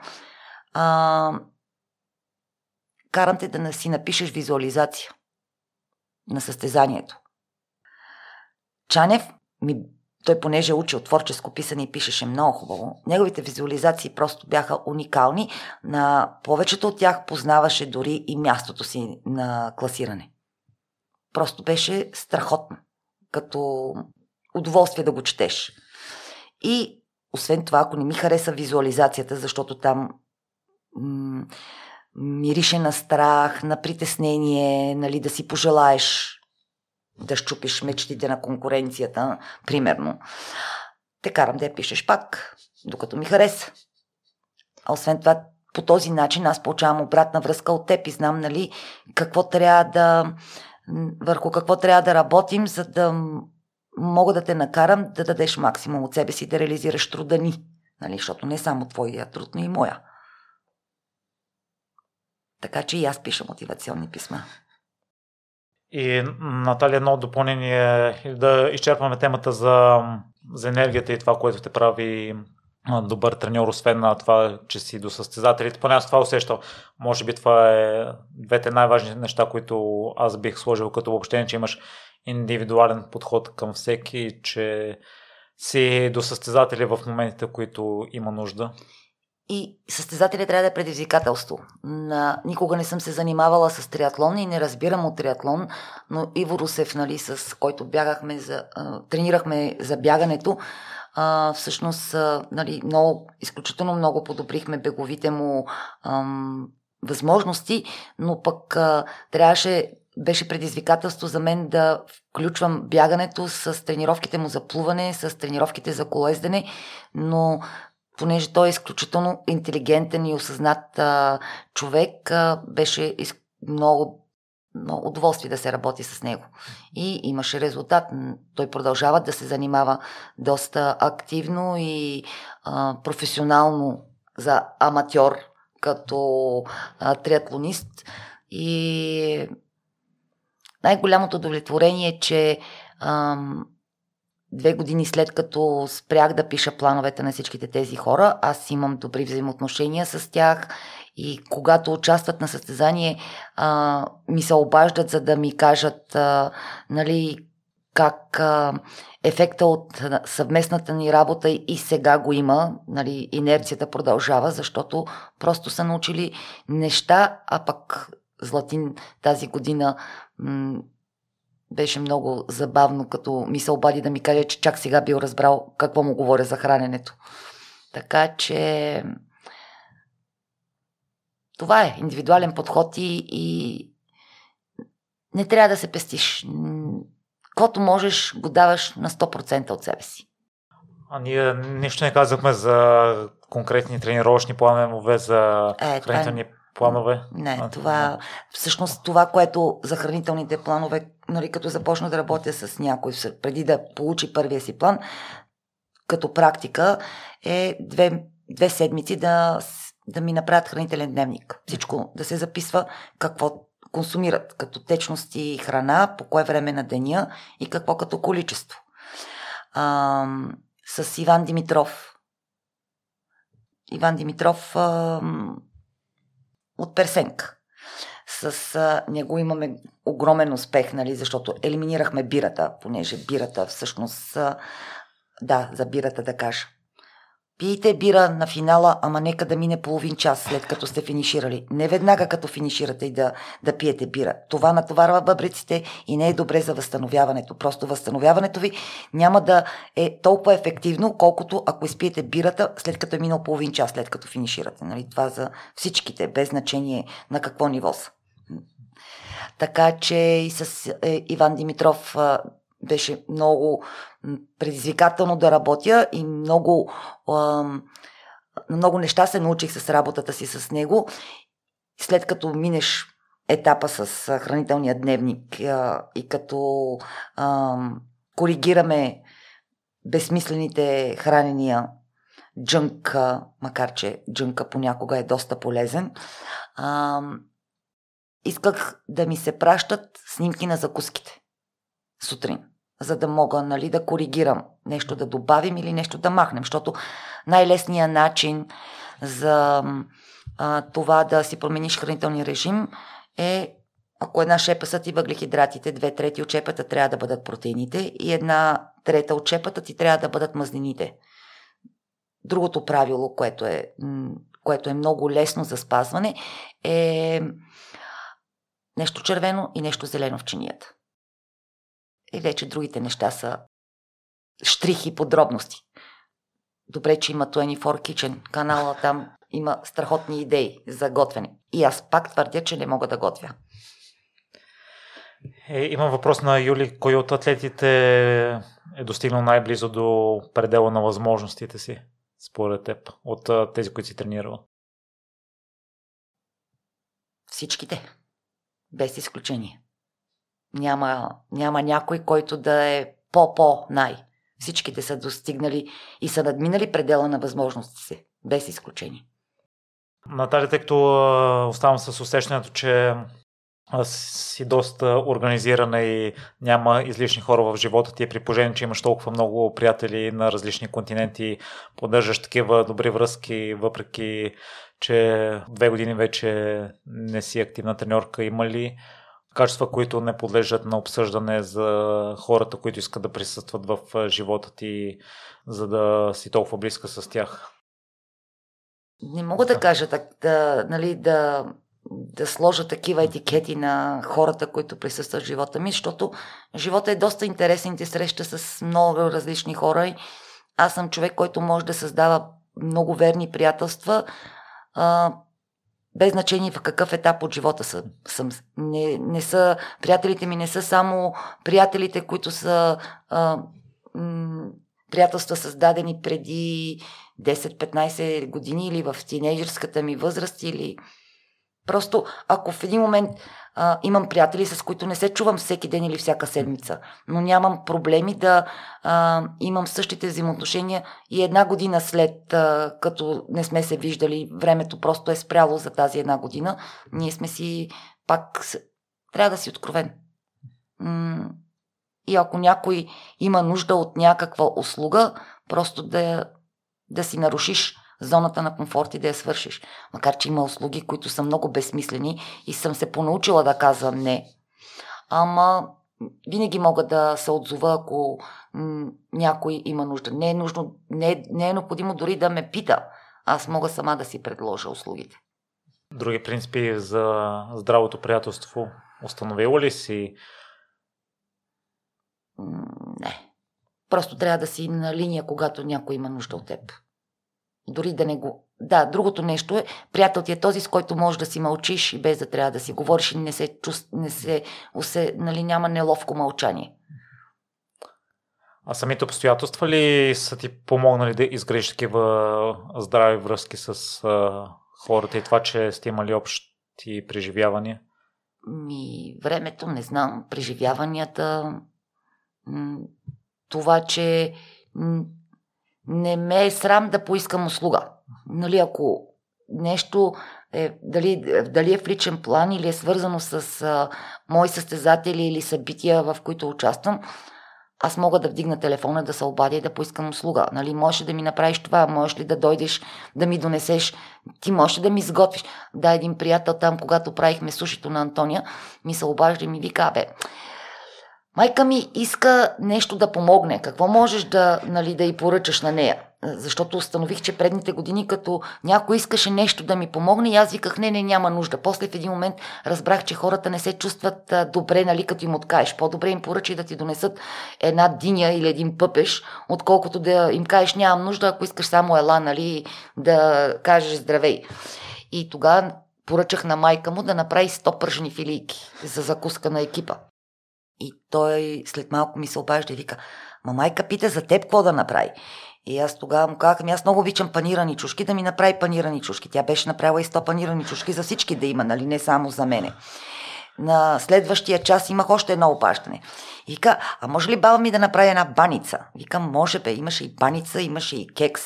а, карам те да си напишеш визуализация на състезанието. Чанев ми той понеже е учил творческо писане и пишеше много хубаво, неговите визуализации просто бяха уникални. На повечето от тях познаваше дори и мястото си на класиране. Просто беше страхотно, като удоволствие да го четеш. И освен това, ако не ми хареса визуализацията, защото там м- мирише на страх, на притеснение, нали, да си пожелаеш да щупиш мечтите на конкуренцията, примерно. Те карам да я пишеш пак, докато ми хареса. А освен това, по този начин аз получавам обратна връзка от теб и знам, нали, какво трябва да, върху какво трябва да работим, за да мога да те накарам да дадеш максимум от себе си, да реализираш труда ни. Нали, защото не само твоя труд, но и моя. Така че и аз пиша мотивационни писма. И Наталия, едно допълнение да изчерпваме темата за, за енергията и това, което те прави добър треньор, освен на това, че си до състезателите. Поне аз това усещам. Може би това е двете най-важни неща, които аз бих сложил като въобще, че имаш индивидуален подход към всеки, че си до състезатели в моментите, които има нужда. И състезателя трябва да е предизвикателство. На... Никога не съм се занимавала с триатлон и не разбирам от триатлон, но Иво Русев, нали, с който бягахме за, тренирахме за бягането, а, всъщност а, нали, много, изключително много подобрихме беговите му ам, възможности, но пък а, трябваше беше предизвикателство за мен да включвам бягането с тренировките му за плуване, с тренировките за колездене, но понеже той е изключително интелигентен и осъзнат а, човек, а, беше из... много, много удоволствие да се работи с него. И имаше резултат. Той продължава да се занимава доста активно и а, професионално за аматьор като а, триатлонист. И най-голямото удовлетворение е, че ам, две години след като спрях да пиша плановете на всичките тези хора, аз имам добри взаимоотношения с тях и когато участват на състезание, а, ми се обаждат, за да ми кажат а, нали, как а, ефекта от съвместната ни работа и сега го има, нали, инерцията продължава, защото просто са научили неща, а пък Златин тази година м- беше много забавно, като ми се обади да ми каже, че чак сега бил разбрал какво му говоря за храненето. Така че това е индивидуален подход и, и не трябва да се пестиш. Кото можеш, го даваш на 100% от себе си. А ние нищо не казахме за конкретни тренировъчни планове за е, хранителни е планове? Не, а, това всъщност това, което за хранителните планове, нали, като започна да работя с някой, преди да получи първия си план, като практика е две, две седмици да, да ми направят хранителен дневник. Всичко да се записва какво консумират като течности и храна, по кое време на деня и какво като количество. А, с Иван Димитров. Иван Димитров а, от Персенка. С а, него имаме огромен успех, нали, защото елиминирахме бирата, понеже бирата всъщност, а, да, за бирата да кажа. Пийте бира на финала, ама нека да мине половин час след като сте финиширали. Не веднага като финиширате и да, да пиете бира. Това натоварва бъбриците и не е добре за възстановяването. Просто възстановяването ви няма да е толкова ефективно, колкото ако изпиете бирата след като е минал половин час след като финиширате. Нали? Това за всичките, без значение на какво ниво са. Така че и с е, Иван Димитров беше много предизвикателно да работя и много, много неща се научих с работата си с него. След като минеш етапа с хранителния дневник и като коригираме безсмислените хранения, джънка, макар че джънка понякога е доста полезен, исках да ми се пращат снимки на закуските сутрин за да мога нали, да коригирам нещо да добавим или нещо да махнем. Защото най-лесният начин за а, това да си промениш хранителния режим е ако една шепа са ти въглехидратите, две трети от шепата трябва да бъдат протеините и една трета от шепата ти трябва да бъдат мазнините. Другото правило, което е, което е много лесно за спазване, е нещо червено и нещо зелено в чинията. И вече другите неща са штрихи, подробности. Добре, че има 24 Kitchen канала, там има страхотни идеи за готвене. И аз пак твърдя, че не мога да готвя. Е, имам въпрос на Юли. Кой от атлетите е достигнал най-близо до предела на възможностите си, според теб, от тези, които си тренирал? Всичките. Без изключение. Няма, няма някой, който да е по-по-най. Всичките са достигнали и са надминали предела на възможностите си. Без изключение. Натали, тъй като оставам с усещането, че си доста организирана и няма излишни хора в живота ти, при положение, че имаш толкова много приятели на различни континенти, поддържаш такива добри връзки, въпреки че две години вече не си активна треньорка, има ли качества, които не подлежат на обсъждане за хората, които искат да присъстват в живота ти, за да си толкова близка с тях? Не мога да кажа так, да, нали, да, да сложа такива етикети на хората, които присъстват в живота ми, защото живота е доста интересен, ти среща с много различни хора. И аз съм човек, който може да създава много верни приятелства, без значение в какъв етап от живота съм. съм. Не, не са, приятелите ми не са само приятелите, които са а, м- приятелства създадени преди 10-15 години или в тинейджерската ми възраст или просто ако в един момент а, имам приятели, с които не се чувам всеки ден или всяка седмица, но нямам проблеми да а, имам същите взаимоотношения и една година след а, като не сме се виждали, времето просто е спряло за тази една година, ние сме си пак трябва да си откровен. И ако някой има нужда от някаква услуга, просто да, да си нарушиш зоната на комфорт и да я свършиш. Макар, че има услуги, които са много безсмислени и съм се понаучила да казвам не. Ама винаги мога да се отзова, ако някой има нужда. Не е, нужно, не, е, не е необходимо дори да ме пита. Аз мога сама да си предложа услугите. Други принципи за здравото приятелство установила ли си? Не. Просто трябва да си на линия, когато някой има нужда от теб. Дори да не го... Да, другото нещо е, приятел ти е този, с който можеш да си мълчиш и без да трябва да си говориш и не се чувств... не се, усе, нали, няма неловко мълчание. А самите обстоятелства ли са ти помогнали да изградиш такива здрави връзки с а, хората и това, че сте имали общи преживявания? Ми, времето, не знам, преживяванията, това, че не ме е срам да поискам услуга. Нали, ако нещо е, дали, дали е в личен план или е свързано с а, мои състезатели или събития, в които участвам, аз мога да вдигна телефона, да се обадя и да поискам услуга. Нали, можеш да ми направиш това? Можеш ли да дойдеш да ми донесеш? Ти можеш да ми изготвиш? Да, един приятел там, когато правихме сушито на Антония, ми се обажда и ми вика, бе, Майка ми иска нещо да помогне. Какво можеш да, нали, да й поръчаш на нея? Защото установих, че предните години, като някой искаше нещо да ми помогне, и аз виках, не, не, няма нужда. После в един момент разбрах, че хората не се чувстват добре, нали, като им откаеш. По-добре им поръчай да ти донесат една диня или един пъпеш, отколкото да им кажеш, нямам нужда, ако искаш само ела, нали, да кажеш здравей. И тогава поръчах на майка му да направи 100 пържени филийки за закуска на екипа. И той след малко ми се обажда и вика, ма майка пита за теб какво да направи. И аз тогава му казах, ами аз много обичам панирани чушки, да ми направи панирани чушки. Тя беше направила и 100 панирани чушки за всички да има, нали, не само за мене. На следващия час имах още едно обаждане. И вика, а може ли баба ми да направи една баница? Викам, може бе, имаше и баница, имаше и кекс.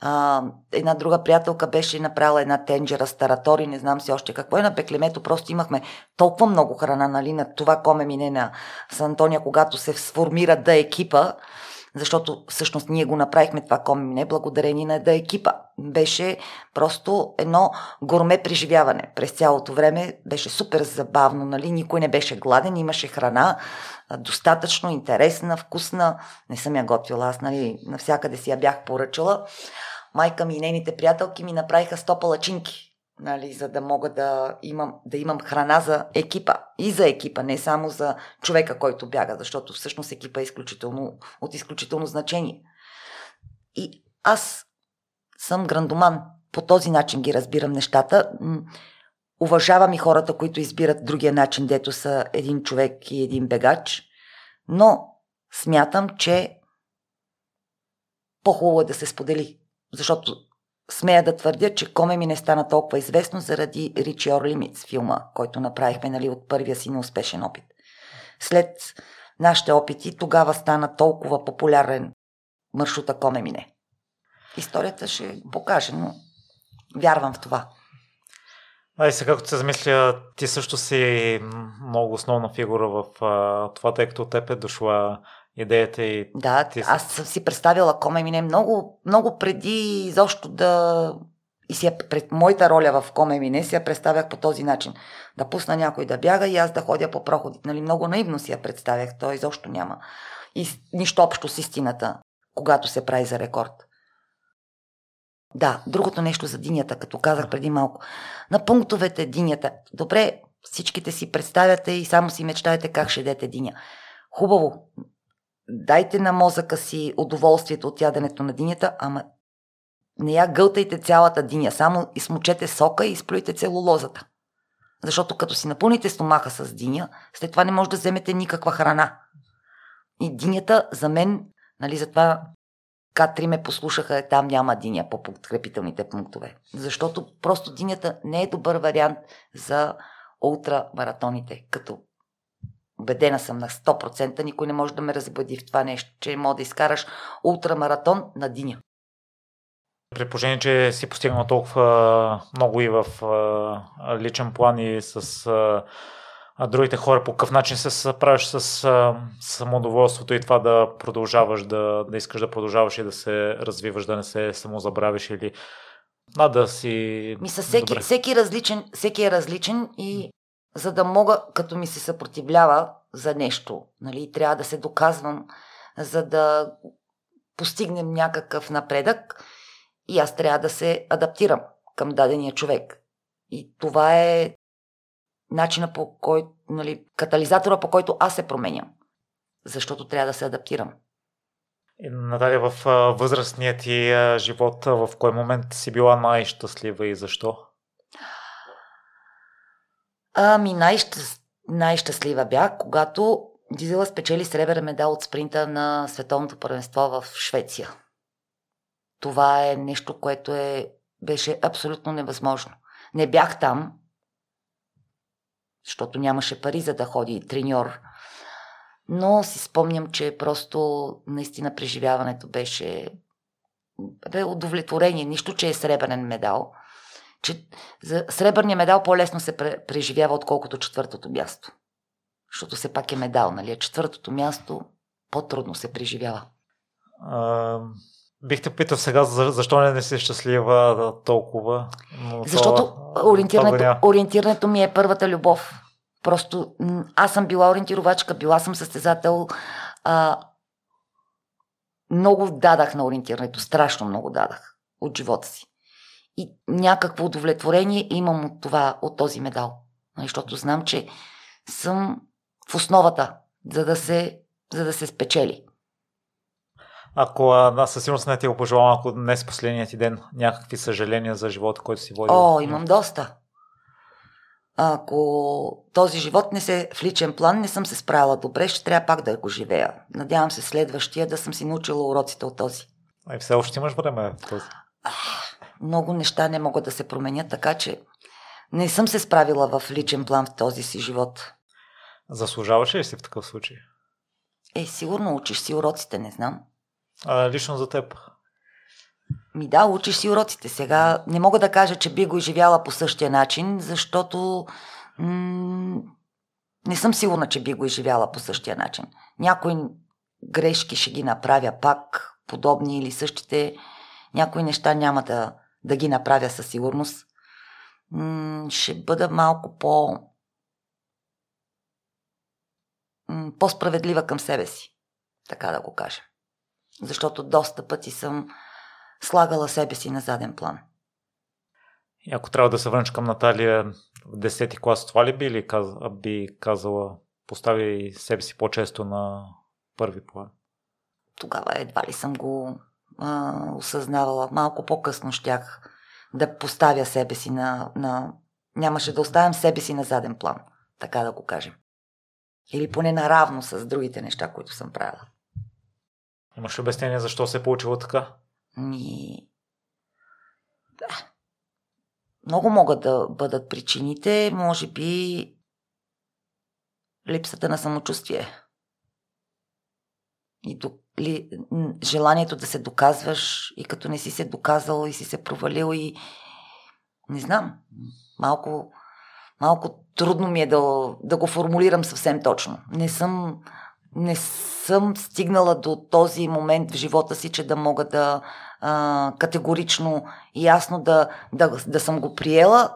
А, една друга приятелка беше направила една тенджера с таратори, не знам си още какво е. На Беклемето просто имахме толкова много храна, нали, на това коме мине на с Антония, когато се сформира да екипа, защото всъщност ние го направихме това коме мине благодарение на да екипа. Беше просто едно горме преживяване. През цялото време беше супер забавно, нали? Никой не беше гладен, имаше храна, достатъчно интересна, вкусна. Не съм я готвила, аз, нали, навсякъде си я бях поръчала. Майка ми и нейните приятелки ми направиха 100 палачинки нали, за да мога да имам, да имам храна за екипа. И за екипа, не само за човека, който бяга, защото всъщност екипа е изключително, от изключително значение. И аз съм грандоман. По този начин ги разбирам нещата. Уважавам и хората, които избират другия начин, дето са един човек и един бегач. Но смятам, че по-хубаво е да се сподели. Защото смея да твърдя, че Коме ми не стана толкова известно заради Your Limits филма, който направихме нали, от първия си неуспешен опит. След нашите опити, тогава стана толкова популярен маршрута Коме мине. Историята ще покаже, но вярвам в това. А и сега, като се замисля, ти също си много основна фигура в а, това, тъй като от теб е дошла идеята и... Да, ти... аз съм си представила Коме Мине много, много преди изобщо да... И си я, пред моята роля в Коме Мине си я представях по този начин. Да пусна някой да бяга и аз да ходя по проходите. Нали, много наивно си я представях. Той изобщо няма. И нищо общо с истината, когато се прави за рекорд. Да, другото нещо за динята, като казах преди малко. На пунктовете динята. Добре, всичките си представяте и само си мечтаете как ще дете диня. Хубаво, дайте на мозъка си удоволствието от яденето на динята, ама не я гълтайте цялата диня, само измочете сока и изплюйте целулозата. Защото като си напълните стомаха с диня, след това не може да вземете никаква храна. И динята за мен, нали, затова К3 ме послушаха, там няма диня по подкрепителните пунктове. Защото просто динята не е добър вариант за ултрамаратоните, като Убедена съм на 100%, никой не може да ме разбуди в това нещо, че може да изкараш ултрамаратон на диня. При положение, че си постигнал толкова много и в личен план и с а другите хора, по какъв начин се справяш с а, самодоволството и това да продължаваш, да, да искаш да продължаваш и да се развиваш, да не се самозабравиш или да, да си... Мисля, всеки, всеки, различен, всеки е различен и за да мога, като ми се съпротивлява за нещо, нали, трябва да се доказвам, за да постигнем някакъв напредък и аз трябва да се адаптирам към дадения човек. И това е начина по който, нали, катализатора по който аз се променям. Защото трябва да се адаптирам. И, Наталия, в възрастният ти живот, в кой момент си била най-щастлива и защо? Ами най-щастлива най-щастлива бях, когато Дизела спечели сребърен медал от спринта на световното първенство в Швеция. Това е нещо, което е, беше абсолютно невъзможно. Не бях там, защото нямаше пари за да ходи треньор. Но си спомням, че просто наистина преживяването беше бе удовлетворение. Нищо, че е сребърен медал – че за сребърния медал по-лесно се преживява, отколкото четвъртото място. Защото все пак е медал, нали? Четвъртото място по-трудно се преживява. А, бих те питал сега, защо не, не си щастлива толкова? Но Защото това, ориентирането, това ориентирането ми е първата любов. Просто аз съм била ориентировачка, била съм състезател. А, много дадах на ориентирането, страшно много дадах от живота си и някакво удовлетворение имам от това, от този медал. Защото знам, че съм в основата, за да се, за да се спечели. Ако да, със сигурност не ти го пожелавам, ако днес последният ти ден, някакви съжаления за живота, който си води. О, имам доста. Ако този живот не се в личен план не съм се справила добре, ще трябва пак да го живея. Надявам се следващия да съм си научила уроците от този. И все още имаш време в този много неща не могат да се променят, така че не съм се справила в личен план в този си живот. Заслужаваш ли си в такъв случай? Е, сигурно учиш си уроците, не знам. А лично за теб? Ми да, учиш си уроците. Сега не мога да кажа, че би го изживяла по същия начин, защото м- не съм сигурна, че би го изживяла по същия начин. Някои грешки ще ги направя пак, подобни или същите. Някои неща няма да, да ги направя със сигурност, ще бъда малко по по-справедлива към себе си, така да го кажа. Защото доста пъти съм слагала себе си на заден план. И ако трябва да се върнеш към Наталия в 10-ти клас, това ли би, ли каз... би казала, постави себе си по-често на първи план? Тогава едва ли съм го а, осъзнавала. Малко по-късно щях да поставя себе си на, на... Нямаше да оставям себе си на заден план, така да го кажем. Или поне наравно с другите неща, които съм правила. Имаш обяснение защо се е получило така? Ми... Да. Много могат да бъдат причините. Може би липсата на самочувствие. И до, ли, желанието да се доказваш и като не си се доказал и си се провалил и не знам, малко, малко трудно ми е да, да го формулирам съвсем точно. Не съм, не съм стигнала до този момент в живота си, че да мога да а, категорично и ясно да, да, да съм го приела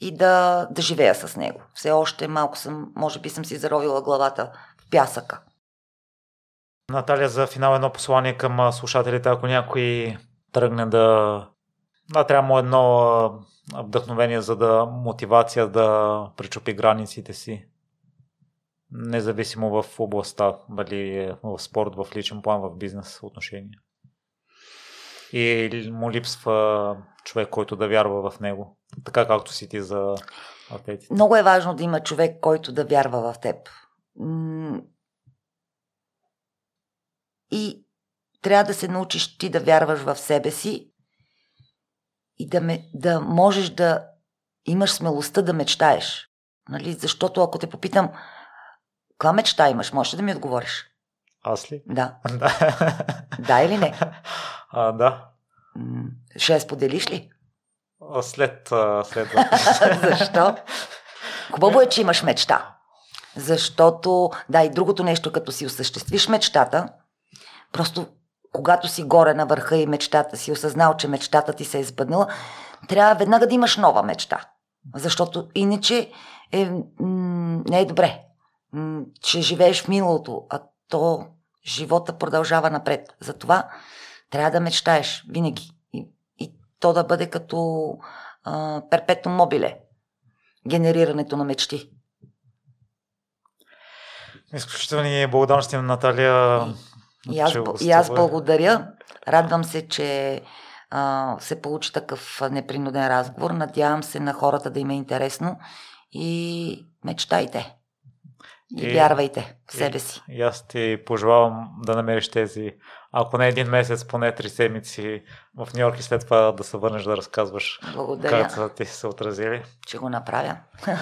и да, да живея с него. Все още малко съм, може би съм си заровила главата в пясъка. Наталия, за финал едно послание към слушателите, ако някой тръгне да... Да, трябва му едно вдъхновение, за да мотивация да причупи границите си. Независимо в областта, дали е в спорт, в личен план, в бизнес отношения. И му липсва човек, който да вярва в него, така както си ти за атлетите. Много е важно да има човек, който да вярва в теб. И трябва да се научиш ти да вярваш в себе си и да, ме, да можеш да имаш смелостта да мечтаеш. Нали? Защото ако те попитам, каква мечта имаш, можеш да ми отговориш? Аз ли? Да. [LAUGHS] да или не? А, да. Ще я споделиш ли? След. след [LAUGHS] Защо? Хубаво е, че имаш мечта. Защото, да, и другото нещо, като си осъществиш мечтата, просто когато си горе на върха и мечтата си осъзнал, че мечтата ти се е избъднала, трябва веднага да имаш нова мечта. Защото иначе е, м- не е добре, че живееш в миналото, а то живота продължава напред. Затова трябва да мечтаеш винаги. И, и то да бъде като а, перпетно мобиле. Генерирането на мечти. Изключителни благодарности на Наталия. И, и, аз, и аз благодаря. Радвам се, че а, се получи такъв непринуден разговор. Надявам се на хората да им е интересно и мечтайте. И, и вярвайте в себе си. И, и аз ти пожелавам да намериш тези, ако не един месец, поне три седмици в Нью Йорк и след това да се върнеш да разказваш Благодаря. как ти се отразили. Че го направя. [LAUGHS]